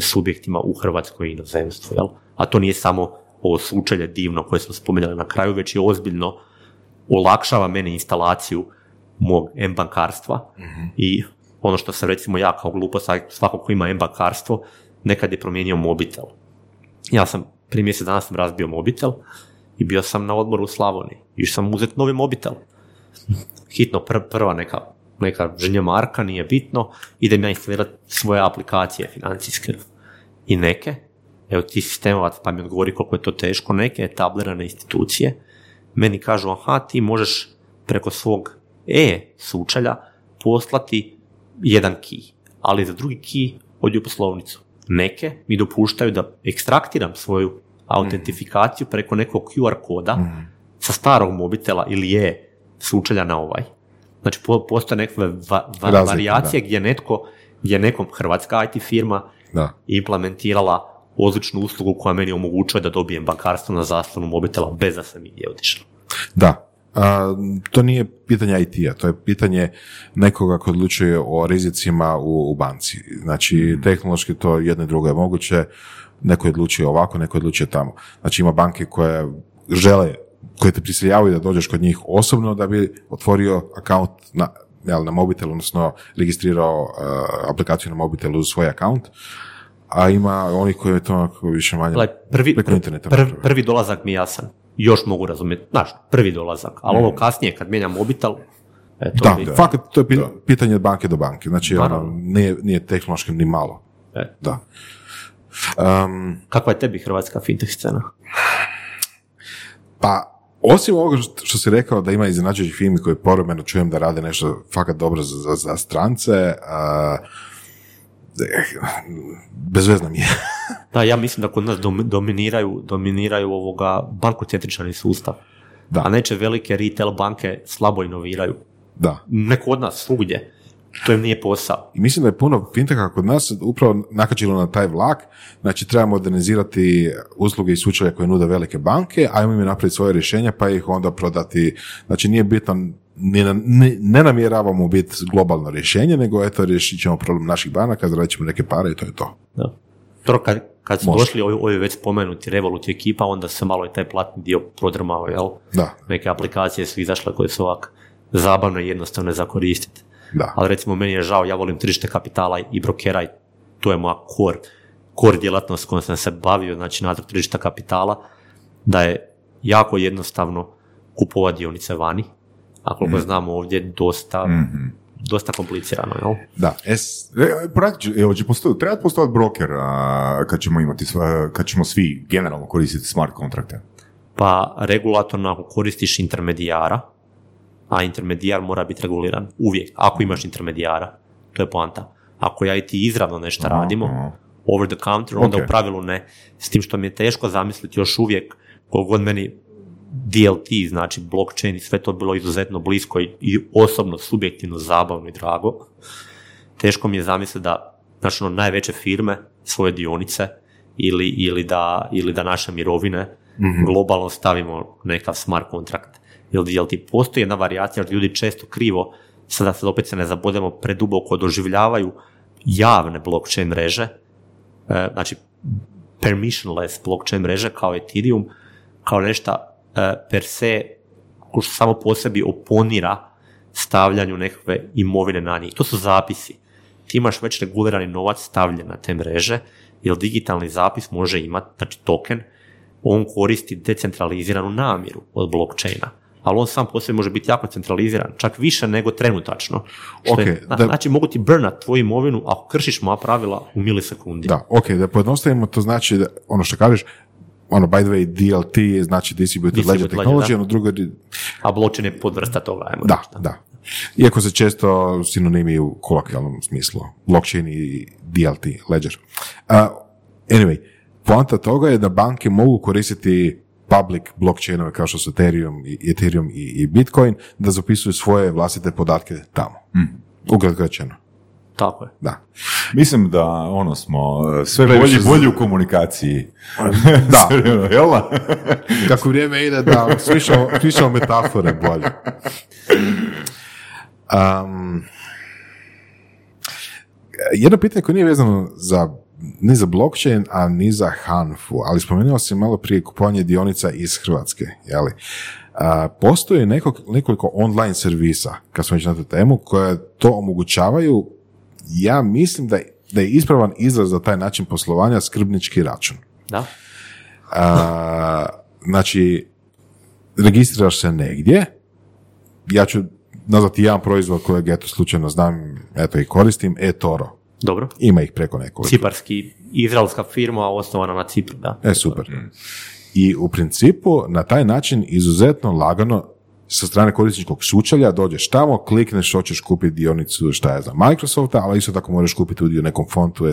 subjektima u Hrvatskoj i inozemstvu. Jel? A to nije samo ovo sučelje divno koje smo spomenuli na kraju, već je ozbiljno olakšava meni instalaciju mog m-bankarstva i ono što sam recimo ja kao glupo, svako ko ima m-bankarstvo, nekad je promijenio mobitel. Ja sam, prije mjesec dana sam razbio mobitel i bio sam na odmoru u Slavoniji. Išao sam uzeti novi mobitel. Hitno, pr- prva neka, neka ženja marka, nije bitno, idem ja instalirati svoje aplikacije financijske. I neke, evo ti sistemovac pa mi odgovori koliko je to teško, neke etablirane institucije, meni kažu, aha, ti možeš preko svog e-sučelja poslati jedan key, ali za drugi key odi u poslovnicu. Neke mi dopuštaju da ekstraktiram svoju autentifikaciju preko nekog QR koda sa starog mobitela ili je sučelja na ovaj. Znači, po- postoje nekakve va- va- varijacije gdje netko, gdje nekom hrvatska IT firma Da. implementirala odličnu uslugu koja meni omogućuje da dobijem bankarstvo na zaslonu mobitela bez da sam gdje otišao. Da, a, to nije pitanje IT-a, to je pitanje nekoga koji odlučuje o rizicima u, u banci. Znači, tehnološki to jedno i drugo je moguće, neko je odlučio ovako, neko je odlučio tamo. Znači, ima banke koje žele, koje te prisiljavaju da dođeš kod njih osobno da bi otvorio akaunt na, jel, na mobitel, odnosno registrirao uh, aplikaciju na mobitelu uz svoj akaunt, a ima oni koji je to onako više manje Gledaj, prvi, preko interneta. prvi, prvi dolazak mi je jasan. Još mogu razumjeti. Znaš, prvi dolazak. Ali ovo kasnije, kad mijenjam mobitel, e, to Da, mi- fakat to je pi- pitanje od banke do banke, znači ono, nije, nije tehnološki ni malo. E. Da. Um, Kakva je tebi hrvatska fintech scena? pa, osim ovoga što- si rekao da ima iznenađujući filmi koji povremeno čujem da rade nešto fakat dobro za, za, za strance, a, eh, bezvezno mi je. Da, ja mislim da kod nas dom- dominiraju, dominiraju ovoga bankocentričani sustav. Da. A neće velike retail banke slabo inoviraju. Da. Ne kod nas, svugdje. To im nije posao. I mislim da je puno finteka kod nas upravo nakačilo na taj vlak, znači treba modernizirati usluge i sučelje koje nude velike banke, ajmo im napraviti svoje rješenja pa ih onda prodati, znači nije bitno, ne, ne, ne namjeravamo biti globalno rješenje, nego eto riješit ćemo problem naših banaka, zaradit ćemo neke pare i to je to. Da. Dobro, kad, kad su Može. došli ovi, ovi već spomenuti Revolut i ekipa, onda se malo i taj platni dio prodrmao, jel? Da, Neke aplikacije su izašle koje su ovak zabavne i jednostavne za koristiti. Da. Ali recimo meni je žao, ja volim tržište kapitala i brokera i to je moja core, core djelatnost kojom sam se bavio, znači nadzor tržišta kapitala, da je jako jednostavno kupovati dionice vani, a koliko znamo ovdje dosta, dosta komplicirano, jel? Da, es, ću- evo, će posto- treba postojati broker a, kad ćemo imati, sva- kad ćemo svi generalno koristiti smart kontrakte. Pa regulatorno ako koristiš intermedijara, a intermedijar mora biti reguliran uvijek, ako imaš intermedijara, to je poanta. Ako ja i ti izravno nešto radimo, aha. over the counter, onda Ok. u pravilu ne. S tim što mi je teško zamisliti još uvijek, koliko god meni DLT, znači blockchain i sve to bilo izuzetno blisko i, i osobno, subjektivno, zabavno i drago, teško mi je zamisliti da znači, ono, najveće firme svoje dionice ili, ili, da, ili da naše mirovine globalno stavimo nekav smart kontrakt. Jer DLT postoji jedna varijacija, jer ljudi često krivo, sada sad opet se ne zabodemo preduboko, doživljavaju javne blockchain mreže, e, znači permissionless blockchain mreže kao Ethereum, kao nešto e, per se što samo po sebi oponira stavljanju nekakve imovine na njih. To su zapisi. Ti imaš već regulirani novac stavljen na te mreže, jer digitalni zapis može imati, znači token, on koristi decentraliziranu namjeru od blockchaina. Ali on sam po sebi može biti jako centraliziran, čak više nego trenutačno. Što je- zna- da- Znači mogu ti burnat tvoju imovinu ako kršiš moja pravila u milisekundi. da, ok, da pojednostavimo, to znači da, ono što kažeš, ono, by the way, DLT je znači Distributed Ledger Distributed Ledger, Technology, da. ono drugo, A blockchain je podvrsta toga, ajmo da, reći, da. Iako se često sinonimi u kolokvijalnom smislu, blockchain i DLT, Ledger. Uh, anyway, poanta toga je da banke mogu koristiti public blockchainove kao što su Ethereum i, Ethereum i, i Bitcoin, da zapisuju svoje vlastite podatke tamo. Mm. Ukratko rečeno. Tako je. Da. Mislim da ono smo e, sve bolji, bolji u komunikaciji. Da. Jel? Kako vrijeme ide, da, slišao metafore bolje. Um, jedno pitanje koje nije vezano za ni za blockchain, a ni za Hanfu, ali spomenuo sam malo prije kupovanje dionica iz Hrvatske, jeli? A, postoji neko, nekoliko online servisa, kad smo već na tu temu, koje to omogućavaju, ja mislim da, je- da je ispravan izraz za taj način poslovanja skrbnički račun. Da? A, znači, registriraš se negdje, ja ću nazvati jedan proizvod kojeg eto slučajno znam, eto i koristim, eToro. Dobro. Ima ih preko nekoliko. Ciparski, izraelska firma osnovana na Cipru, da. E, super. I u principu na taj način izuzetno lagano sa strane korisničkog sučelja dođeš tamo, klikneš hoćeš kupiti dionicu šta je za Microsofta, ali isto tako možeš kupiti udio nekom fontu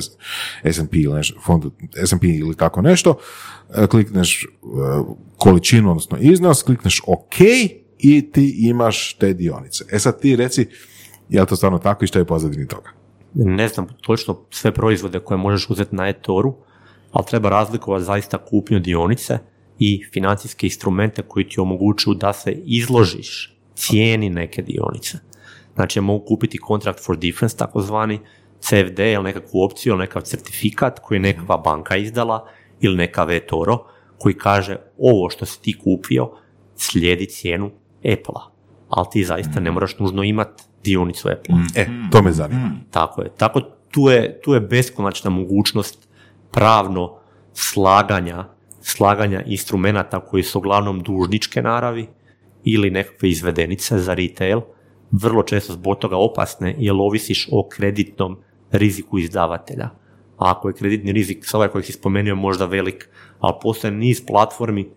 S&P ili nešto, fondu S&P ili tako nešto, e, klikneš e, količinu, odnosno iznos, klikneš OK i ti imaš te dionice. E sad ti reci, je li to stvarno tako i šta je pozadini toga? Ne znam točno sve proizvode koje možeš uzeti na eToru, ali treba razlikovati zaista kupnju dionice i financijske instrumente koji ti omogućuju da se izložiš cijeni neke dionice. Znači mogu kupiti contract for difference, takozvani CFD ili nekakvu opciju ili nekakav certifikat koji je nekakva banka izdala ili neka VTORO koji kaže ovo što si ti kupio slijedi cijenu Apple-a. Ali ti zaista ne moraš nužno imati dionicu Apple. E, to me zanima. Tako je. Tako tu je, tu je beskonačna mogućnost pravno slaganja, slaganja instrumenata koji su uglavnom dužničke naravi ili nekakve izvedenice za retail, vrlo često zbog toga opasne jer ovisiš o kreditnom riziku izdavatelja. A ako je kreditni rizik, sa ovaj koji si spomenuo, možda velik, ali postoje niz platformi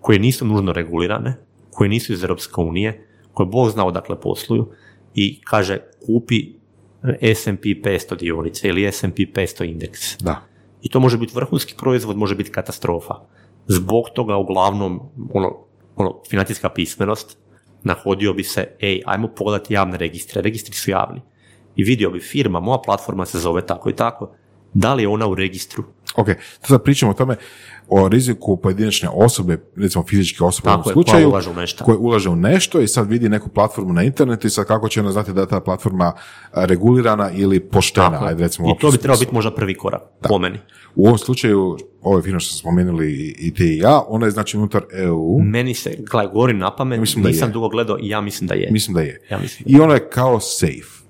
koje nisu nužno regulirane, koje nisu iz Europske unije, koje Bog zna odakle posluju i kaže kupi S&P 500 dionice ili S&P 500 indeks. Da. I to može biti vrhunski proizvod, može biti katastrofa. Zbog toga uglavnom ono, ono, financijska pismenost nahodio bi se, ej, ajmo pogledati javne registre, registri su javni. I vidio bi firma, moja platforma se zove tako i tako, da li je ona u registru? Ok, to sad pričamo o tome, o riziku pojedinačne osobe, recimo fizičke osobe Tako u je, slučaju, ulaže u nešto. koje ulaže u nešto i sad vidi neku platformu na internetu i sad kako će ona znati da je ta platforma regulirana ili poštena, je. ajde recimo I to bi trebao biti možda prvi korak, po meni. U ovom slučaju, ove firme što smo spomenuli i- ti i ja, ona je znači unutar EU, Meni se, gledaj, govorim na pamet, Mislim da nisam je. dugo gledao i ja mislim da je. mislim da je. Ja mislim I ona je kao safe.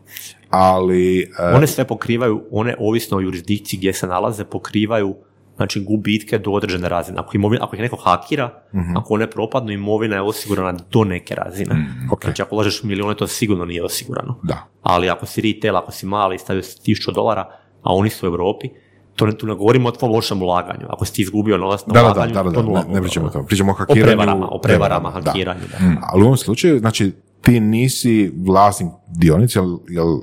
Ali, e, One sve pokrivaju, one ovisno o jurisdikciji gdje se nalaze, pokrivaju znači gubitke do određene razine. Ako, imovina, ako ih neko hakira, Mhm. ako one propadnu, imovina je osigurana do neke razine. ok. Znači ako ulažeš milijune, to sigurno nije osigurano. da. Ali ako si retail, ako si mali, stavio si tisuću dolara, a oni su u Europi, to ne, tu ne govorimo o tvom lošem ulaganju. Ako si ti izgubio novac na Da, da, da, ulaganju, da, da, to da, nula ne, ne pričamo o tome. Pričamo o O hakiranju. prevarama, o prevarama, hakiranju, da. Ali u ovom slučaju, znači, ti nisi vlasnik dionice, jel, jel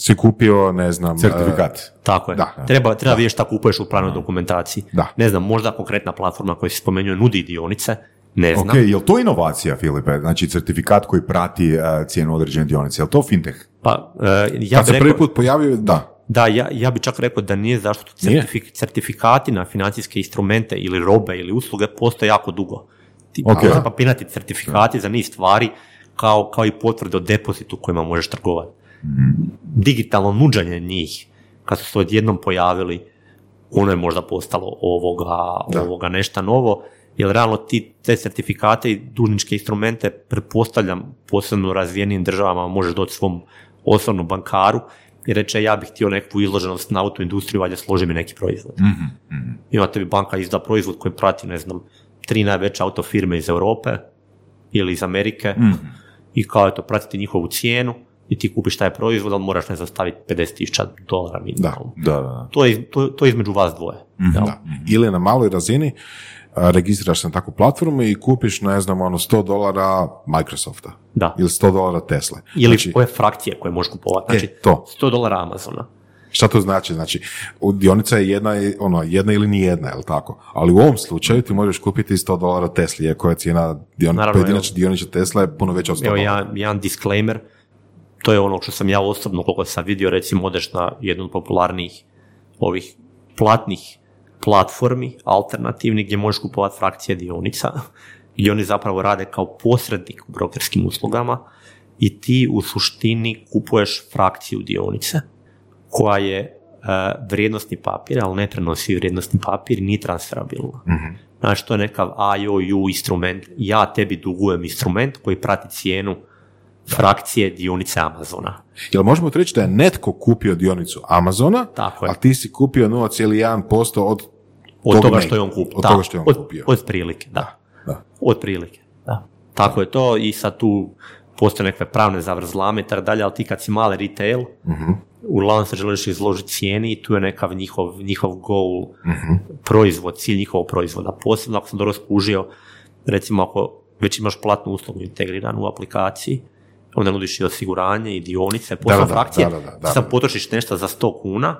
si kupio, ne znam... Certifikat. Tako je. Da. treba treba vidjeti šta kupuješ u pravnoj dokumentaciji. Da. Ne znam, možda konkretna platforma koju si spomenuo nudi dionice, ne znam. Ok, je li to inovacija, Filipe? Znači certifikat koji prati uh, cijenu određene dionice, je li to fintech? Pa, e, ja Kad se prvi rekao, put pojavio, da. da, ja, ja bi čak rekao da nije zašto Nije? certifik- certifikati na financijske instrumente ili robe ili usluge postoje jako dugo. Ti Ok. okay. papirnati certifikati za niz stvari kao, kao i potvrde o depozitu kojima možeš trgovati. Digitalno nuđanje njih, kad su se odjednom pojavili, ono je možda postalo ovoga, ovoga nešto novo, jer realno ti te certifikate i dužničke instrumente pretpostavljam posebno u razvijenim državama možeš doći svom osobnom bankaru i reče ja bih htio nekakvu izloženost na autoindustriju, valjda složi mi neki proizvod. Imate bi banka izda proizvod koji prati, ne znam, tri najveće autofirme iz Europe ili iz Amerike i kao eto, pratiti njihovu cijenu i ti kupiš taj proizvod, ali moraš ne znam staviti 50.000 dolara minimalno. Da, da, da. To, je, to, to je između vas dvoje. jel? da. Ili na maloj razini a, registriraš se na takvu platformu i kupiš, ne znam, ono 100 dolara Microsofta. Da. Ili 100 dolara Tesla. Ili znači, koje frakcije koje možeš kupovati. Znači, E, to. 100 dolara Amazona. Šta to znači? Znači, dionica je jedna, ono, jedna ili ni jedna, jel tako? Ali u ovom slučaju ti možeš kupiti 100 dolara Tesla, iako je cijena dion, Naravno, pojedinačne dionice Tesla je puno veća od 100 Evo dolara. jedan, jedan disclaimer, to je ono što sam ja osobno, koliko sam vidio, recimo odeš na jednu od popularnijih ovih platnih platformi, alternativnih, gdje možeš kupovati frakcije dionica, gdje oni zapravo rade kao posrednik u brokerskim uslugama i ti u suštini kupuješ frakciju dionice, koja je e, vrijednostni papir, ali ne prenosi vrijednostni papir i nije transferabilna. Znači, to je nekav IOU instrument. Ja tebi dugujem instrument koji prati cijenu frakcije dionice Amazona. Jel možemo reći da je netko kupio dionicu Amazona, Tako je. a ti si kupio 0,1% od Od tog toga ne- što je on kupio. Od Da, toga što je on od, kupio. Od prilike, da. Da. Od prilike, da. Tako je to i sad tu postoje nekakve pravne zavrzlame i tako dalje, ali ti kad si mali retail, Mhm. uglavnom se želiš izložiti cijeni i tu je nekav njihov, njihov goal, Mhm. proizvod, cilj njihovog proizvoda. Posebno ako sam dobro skužio, recimo ako već imaš platnu uslugu integriranu u aplikaciji, onda nudiš i osiguranje i dionice, da, frakcije, da, da, da, sad da. potrošiš nešto za 100 kuna,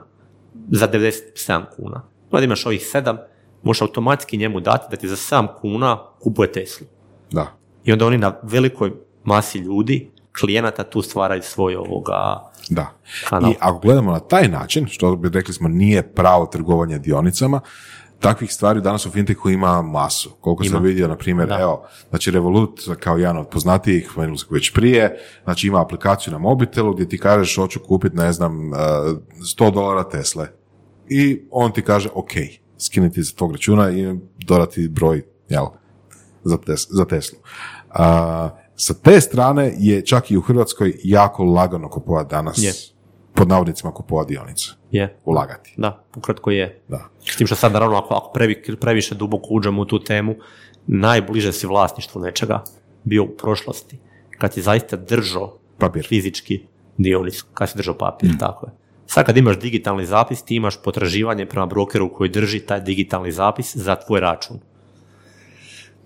za 97 kuna. Onda imaš ovih 7, možeš automatski njemu dati da ti za 7 kuna kupuje Teslu. Da. I onda oni na velikoj masi ljudi klijenata tu stvaraju svoj ovoga Da. Kanal. I ako gledamo na taj način, što bi rekli smo nije pravo trgovanje dionicama, takvih stvari danas u fintechu ima masu. Koliko sam Ima. vidio, na primjer, Da. evo, znači Revolut kao jedan od poznatijih, spomenuli smo već prije, znači ima aplikaciju na mobitelu gdje ti kažeš hoću kupiti, ne znam, eh, 100 dolara Tesle. I on ti kaže, ok, skinuti za tog računa i dodati broj, jel, za, tes, za Teslu. A, sa te strane je čak i u Hrvatskoj jako lagano kupovati danas, Je. Pod navodnicima kupovati dionice, je. ulagati. Da, ukratko je. Da. S tim što sad naravno ako, ako previ, previše duboko uđemo u tu temu, najbliže si vlasništvu nečega bio u prošlosti. Kad si zaista držao Papir. fizički dionicu, kad si držao papir, tako je. Sad kad imaš digitalni zapis, ti imaš potraživanje prema brokeru koji drži taj digitalni zapis za tvoj račun.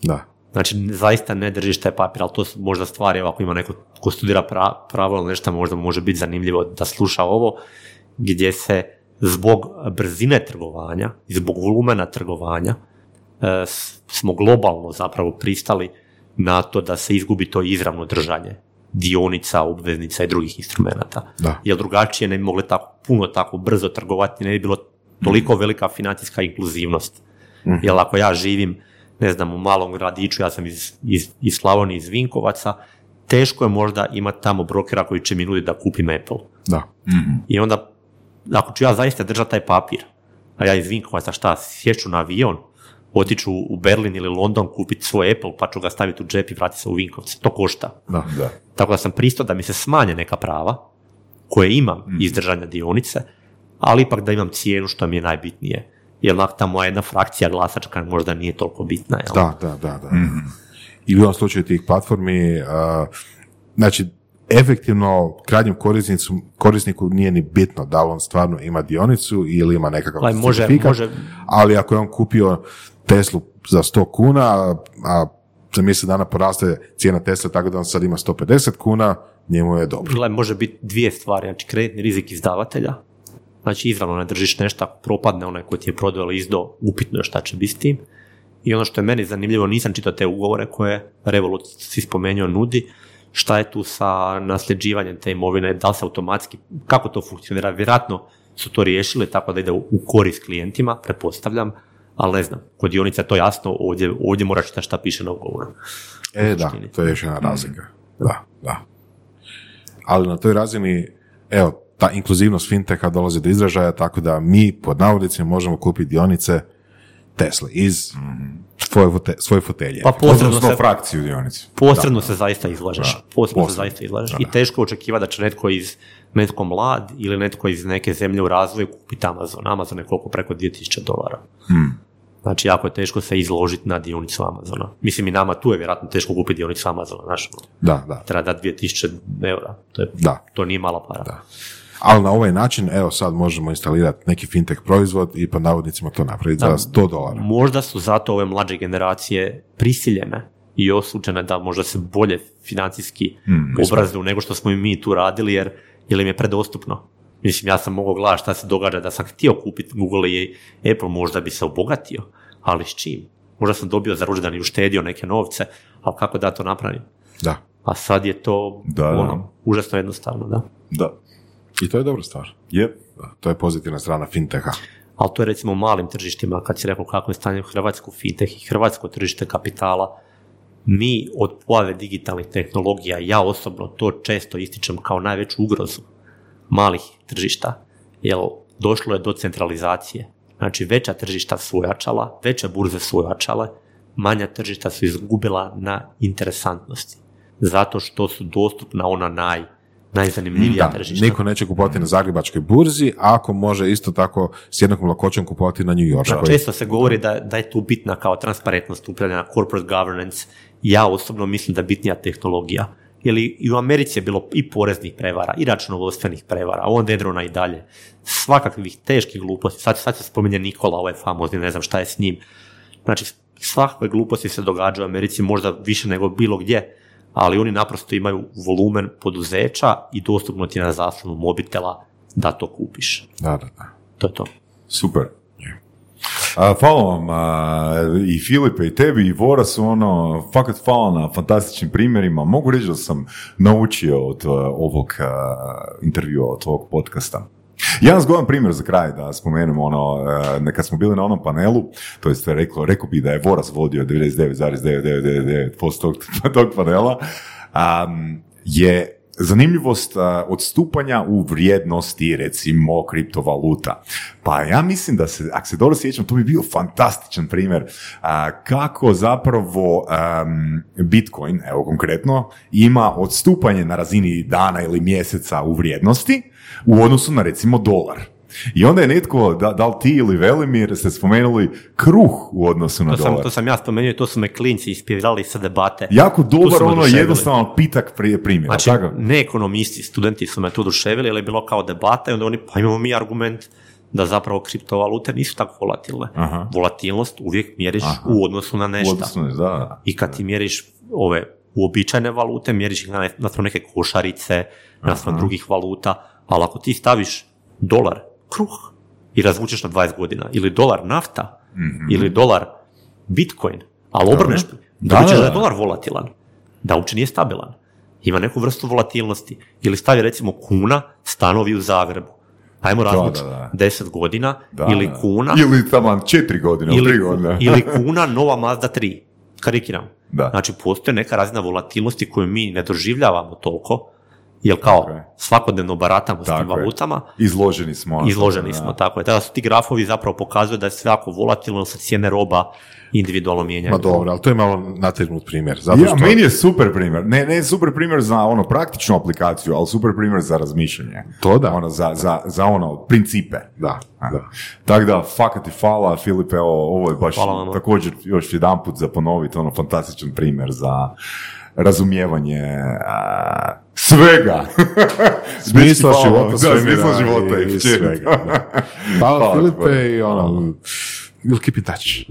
Da. Znači, zaista ne držiš taj papir, ali to su možda stvari, evo, ako ima neko ko studira pra, pravo ili nešto, možda može biti zanimljivo da sluša ovo, gdje se zbog brzine trgovanja i zbog volumena trgovanja e, smo globalno zapravo pristali na to da se izgubi to izravno držanje dionica, obveznica i drugih instrumenata. Da. Jer drugačije ne bi mogli tako puno tako brzo trgovati, ne bi bilo toliko velika financijska inkluzivnost. Jer ako ja živim, ne znam, u malom gradiću, ja sam iz, iz, iz Slavonije, iz Vinkovaca, teško je možda imati tamo brokera koji će mi nuditi da kupim Apple. Da. I onda, ako ću ja zaista držati taj papir, a ja iz Vinkovaca šta, sjeću na avion, otiću u Berlin ili London kupiti svoj Apple, pa ću ga staviti u džep i vratiti se u Vinkovce. To košta. Da. Da. Tako da sam pristao da mi se smanje neka prava koje imam Mhm. iz držanja dionice, ali ipak da imam cijenu što mi je najbitnije. Jer ta moja jedna frakcija glasačka možda nije toliko bitna. Jel? Da, da, da. da. I u ovom slučaju tih platformi, a, znači, efektivno krajnjem korisnicu, korisniku nije ni bitno da li on stvarno ima dionicu ili ima nekakav Gledaj, može- može- ali ako je on kupio Teslu za 100 kuna, a- za mjesec dana poraste cijena Tesla tako da on sad ima 150 kuna, njemu je dobro. Gledaj, može biti dvije stvari, znači kreditni rizik izdavatelja, znači izravno ne držiš nešto, ako propadne onaj koji ti je prodao ili izdao, upitno je šta će biti s tim. I ono što je meni zanimljivo, nisam čitao te ugovore koje Revolut si spomenuo nudi, šta je tu sa nasljeđivanjem te imovine, da li se automatski, kako to funkcionira, vjerojatno su to riješili tako da ide u korist klijentima, pretpostavljam, ali ne znam, kod dionica je to jasno, ovdje, ovdje moraš čitati šta piše na ugovoru. E, da, suštini. to je još jedna razlika. Da, da. Ali na toj razini, evo, ta inkluzivnost fintecha dolazi do izražaja, tako da mi, pod navodnicima, možemo kupiti dionice Tesla iz svoje, fote- svoje fotelje. Pa posredno se, frakciju dionici. posredno se zaista izlažeš. Posredno se zaista izlažeš. I teško je očekivati da će netko iz netko mlad ili netko iz neke zemlje u razvoju kupiti Amazon. Amazon je koliko preko 2000 dolara. Znači, jako je teško se izložiti na dionicu Amazona. Mislim, i nama tu je vjerojatno teško kupiti dionicu Amazona, znaš, ono, Da, da, treba dati 2000 eura. To, je, da. to nije mala para. Da. Ali na ovaj način, evo sad možemo instalirati neki fintech proizvod i pod navodnicima to napraviti za 100 dolara. Možda su zato ove mlađe generacije prisiljene i osuđene da možda se bolje financijski obrazuju nego što smo i mi tu radili jer, jer im je predostupno. Mislim, ja sam mogao gledati šta se događa da sam htio kupiti Google i Apple, možda bi se obogatio, ali s čim? Možda sam dobio za rođendan i uštedio neke novce, ali kako da to napravim? Da. A sad je to Da, da. ono, užasno jednostavno, da. Da. I to je dobra stvar. Je. Da, to je pozitivna strana fintecha. ali to je recimo u malim tržištima, kad si rekao kako je stanje u Hrvatsku fintech i hrvatsko tržište kapitala, mi od pojave digitalnih tehnologija, ja osobno to često ističem kao najveću ugrozu malih tržišta, jer došlo je do centralizacije. Znači veća tržišta su ojačala, veće burze su ojačale, manja tržišta su izgubila na interesantnosti. Zato što su dostupna ona naj, najzanimljivija tržišta. niko neće kupovati na Zagrebačkoj burzi, ako može isto tako s jednakom lakoćom kupovati na New Yorkskoj. Često se govori da, da je tu bitna kao transparentnost upravljanja, corporate governance. Ja osobno mislim da je bitnija tehnologija. Jer i u Americi je bilo i poreznih prevara, i računovodstvenih prevara, a onda Enrona i dalje. Svakakvih teških gluposti. Sad, sad se spominje Nikola, ovaj famozni, ne znam šta je s njim. Znači, svakakve gluposti se događaju u Americi, možda više nego bilo gdje, ali oni naprosto imaju volumen poduzeća i dostupno ti je na zaslonu mobitela da to kupiš. Da, da, da. To je to. Super. A, hvala vam a, i Filipe i tebi i Vora su ono, fakat hvala na fantastičnim primjerima. Mogu reći da sam naučio od a, ovog a, intervjua, od ovog podcasta. Jedan zgodan primjer za kraj da spomenemo ono, e, kad smo bili na onom panelu, to jest rekao, rekao bi da je Voras vodio 99,9999% tog, tog panela, um, je zanimljivost odstupanja u vrijednosti recimo kriptovaluta. Pa ja mislim da se, ako se dobro sjećam, to bi bio fantastičan primjer kako zapravo am, Bitcoin, evo konkretno, ima odstupanje na razini dana ili mjeseca u vrijednosti u odnosu na recimo dolar. I onda je netko, da, da li ti ili Velimir, ste spomenuli kruh u odnosu na To sam, dolar. to sam ja spomenuo i to su me klinci ispirali sa debate. Jako dobar, ono oduševili. jednostavno pitak prije primjera. Znači, tako? ne ekonomisti, studenti su me tu oduševili, jer je bilo kao debata i onda oni, pa imamo mi argument da zapravo kriptovalute nisu tako volatilne. Aha. Volatilnost uvijek mjeriš Aha. u odnosu na nešto. odnosu na- da. I kad ti mjeriš ove uobičajene valute, mjeriš ih na naspram neke košarice, naspram drugih valuta, ali ako ti staviš dolar, kruh, i razvučeš na 20 godina, ili dolar nafta, ili dolar bitcoin, ali obrneš, Da, da, da, da, da. je dolar volatilan, da uopće nije stabilan. Ima neku vrstu volatilnosti. Ili stavi recimo kuna, stanovi u Zagrebu. Ajmo razvući. 10 godina, Da, ili da. kuna, Ili tamo četiri godine, ili, ili, tri godine. ili kuna nova Mazda 3. Karikiram. Da. Znači, postoji neka razina volatilnosti koju mi ne doživljavamo toliko, jer kao Tako je. svakodnevno baratamo s tim Tako je. valutama, Izloženi smo. izloženi Da. smo, tako je. Tada su ti grafovi zapravo pokazuju da je sve jako volatilno, se cijene roba individualno mijenjaju. Ma dobro, ali to je malo nategnut primjer. Zato Ja, što, meni je super primjer. Ne, ne super primjer za ono praktičnu aplikaciju, ali super primjer za razmišljanje. To da. Ono, za, za, za ono, principe. Da, da. Tako da, fakat ti hvala, Filipe, ovo, ovo je baš Hvala također još jedan put za ponoviti, ono, fantastičan primjer za razumijevanje a, svega. Smisla života, Da, smisla života i i svega. Hvala Hvala, Filipe i ono, we'll keep in touch.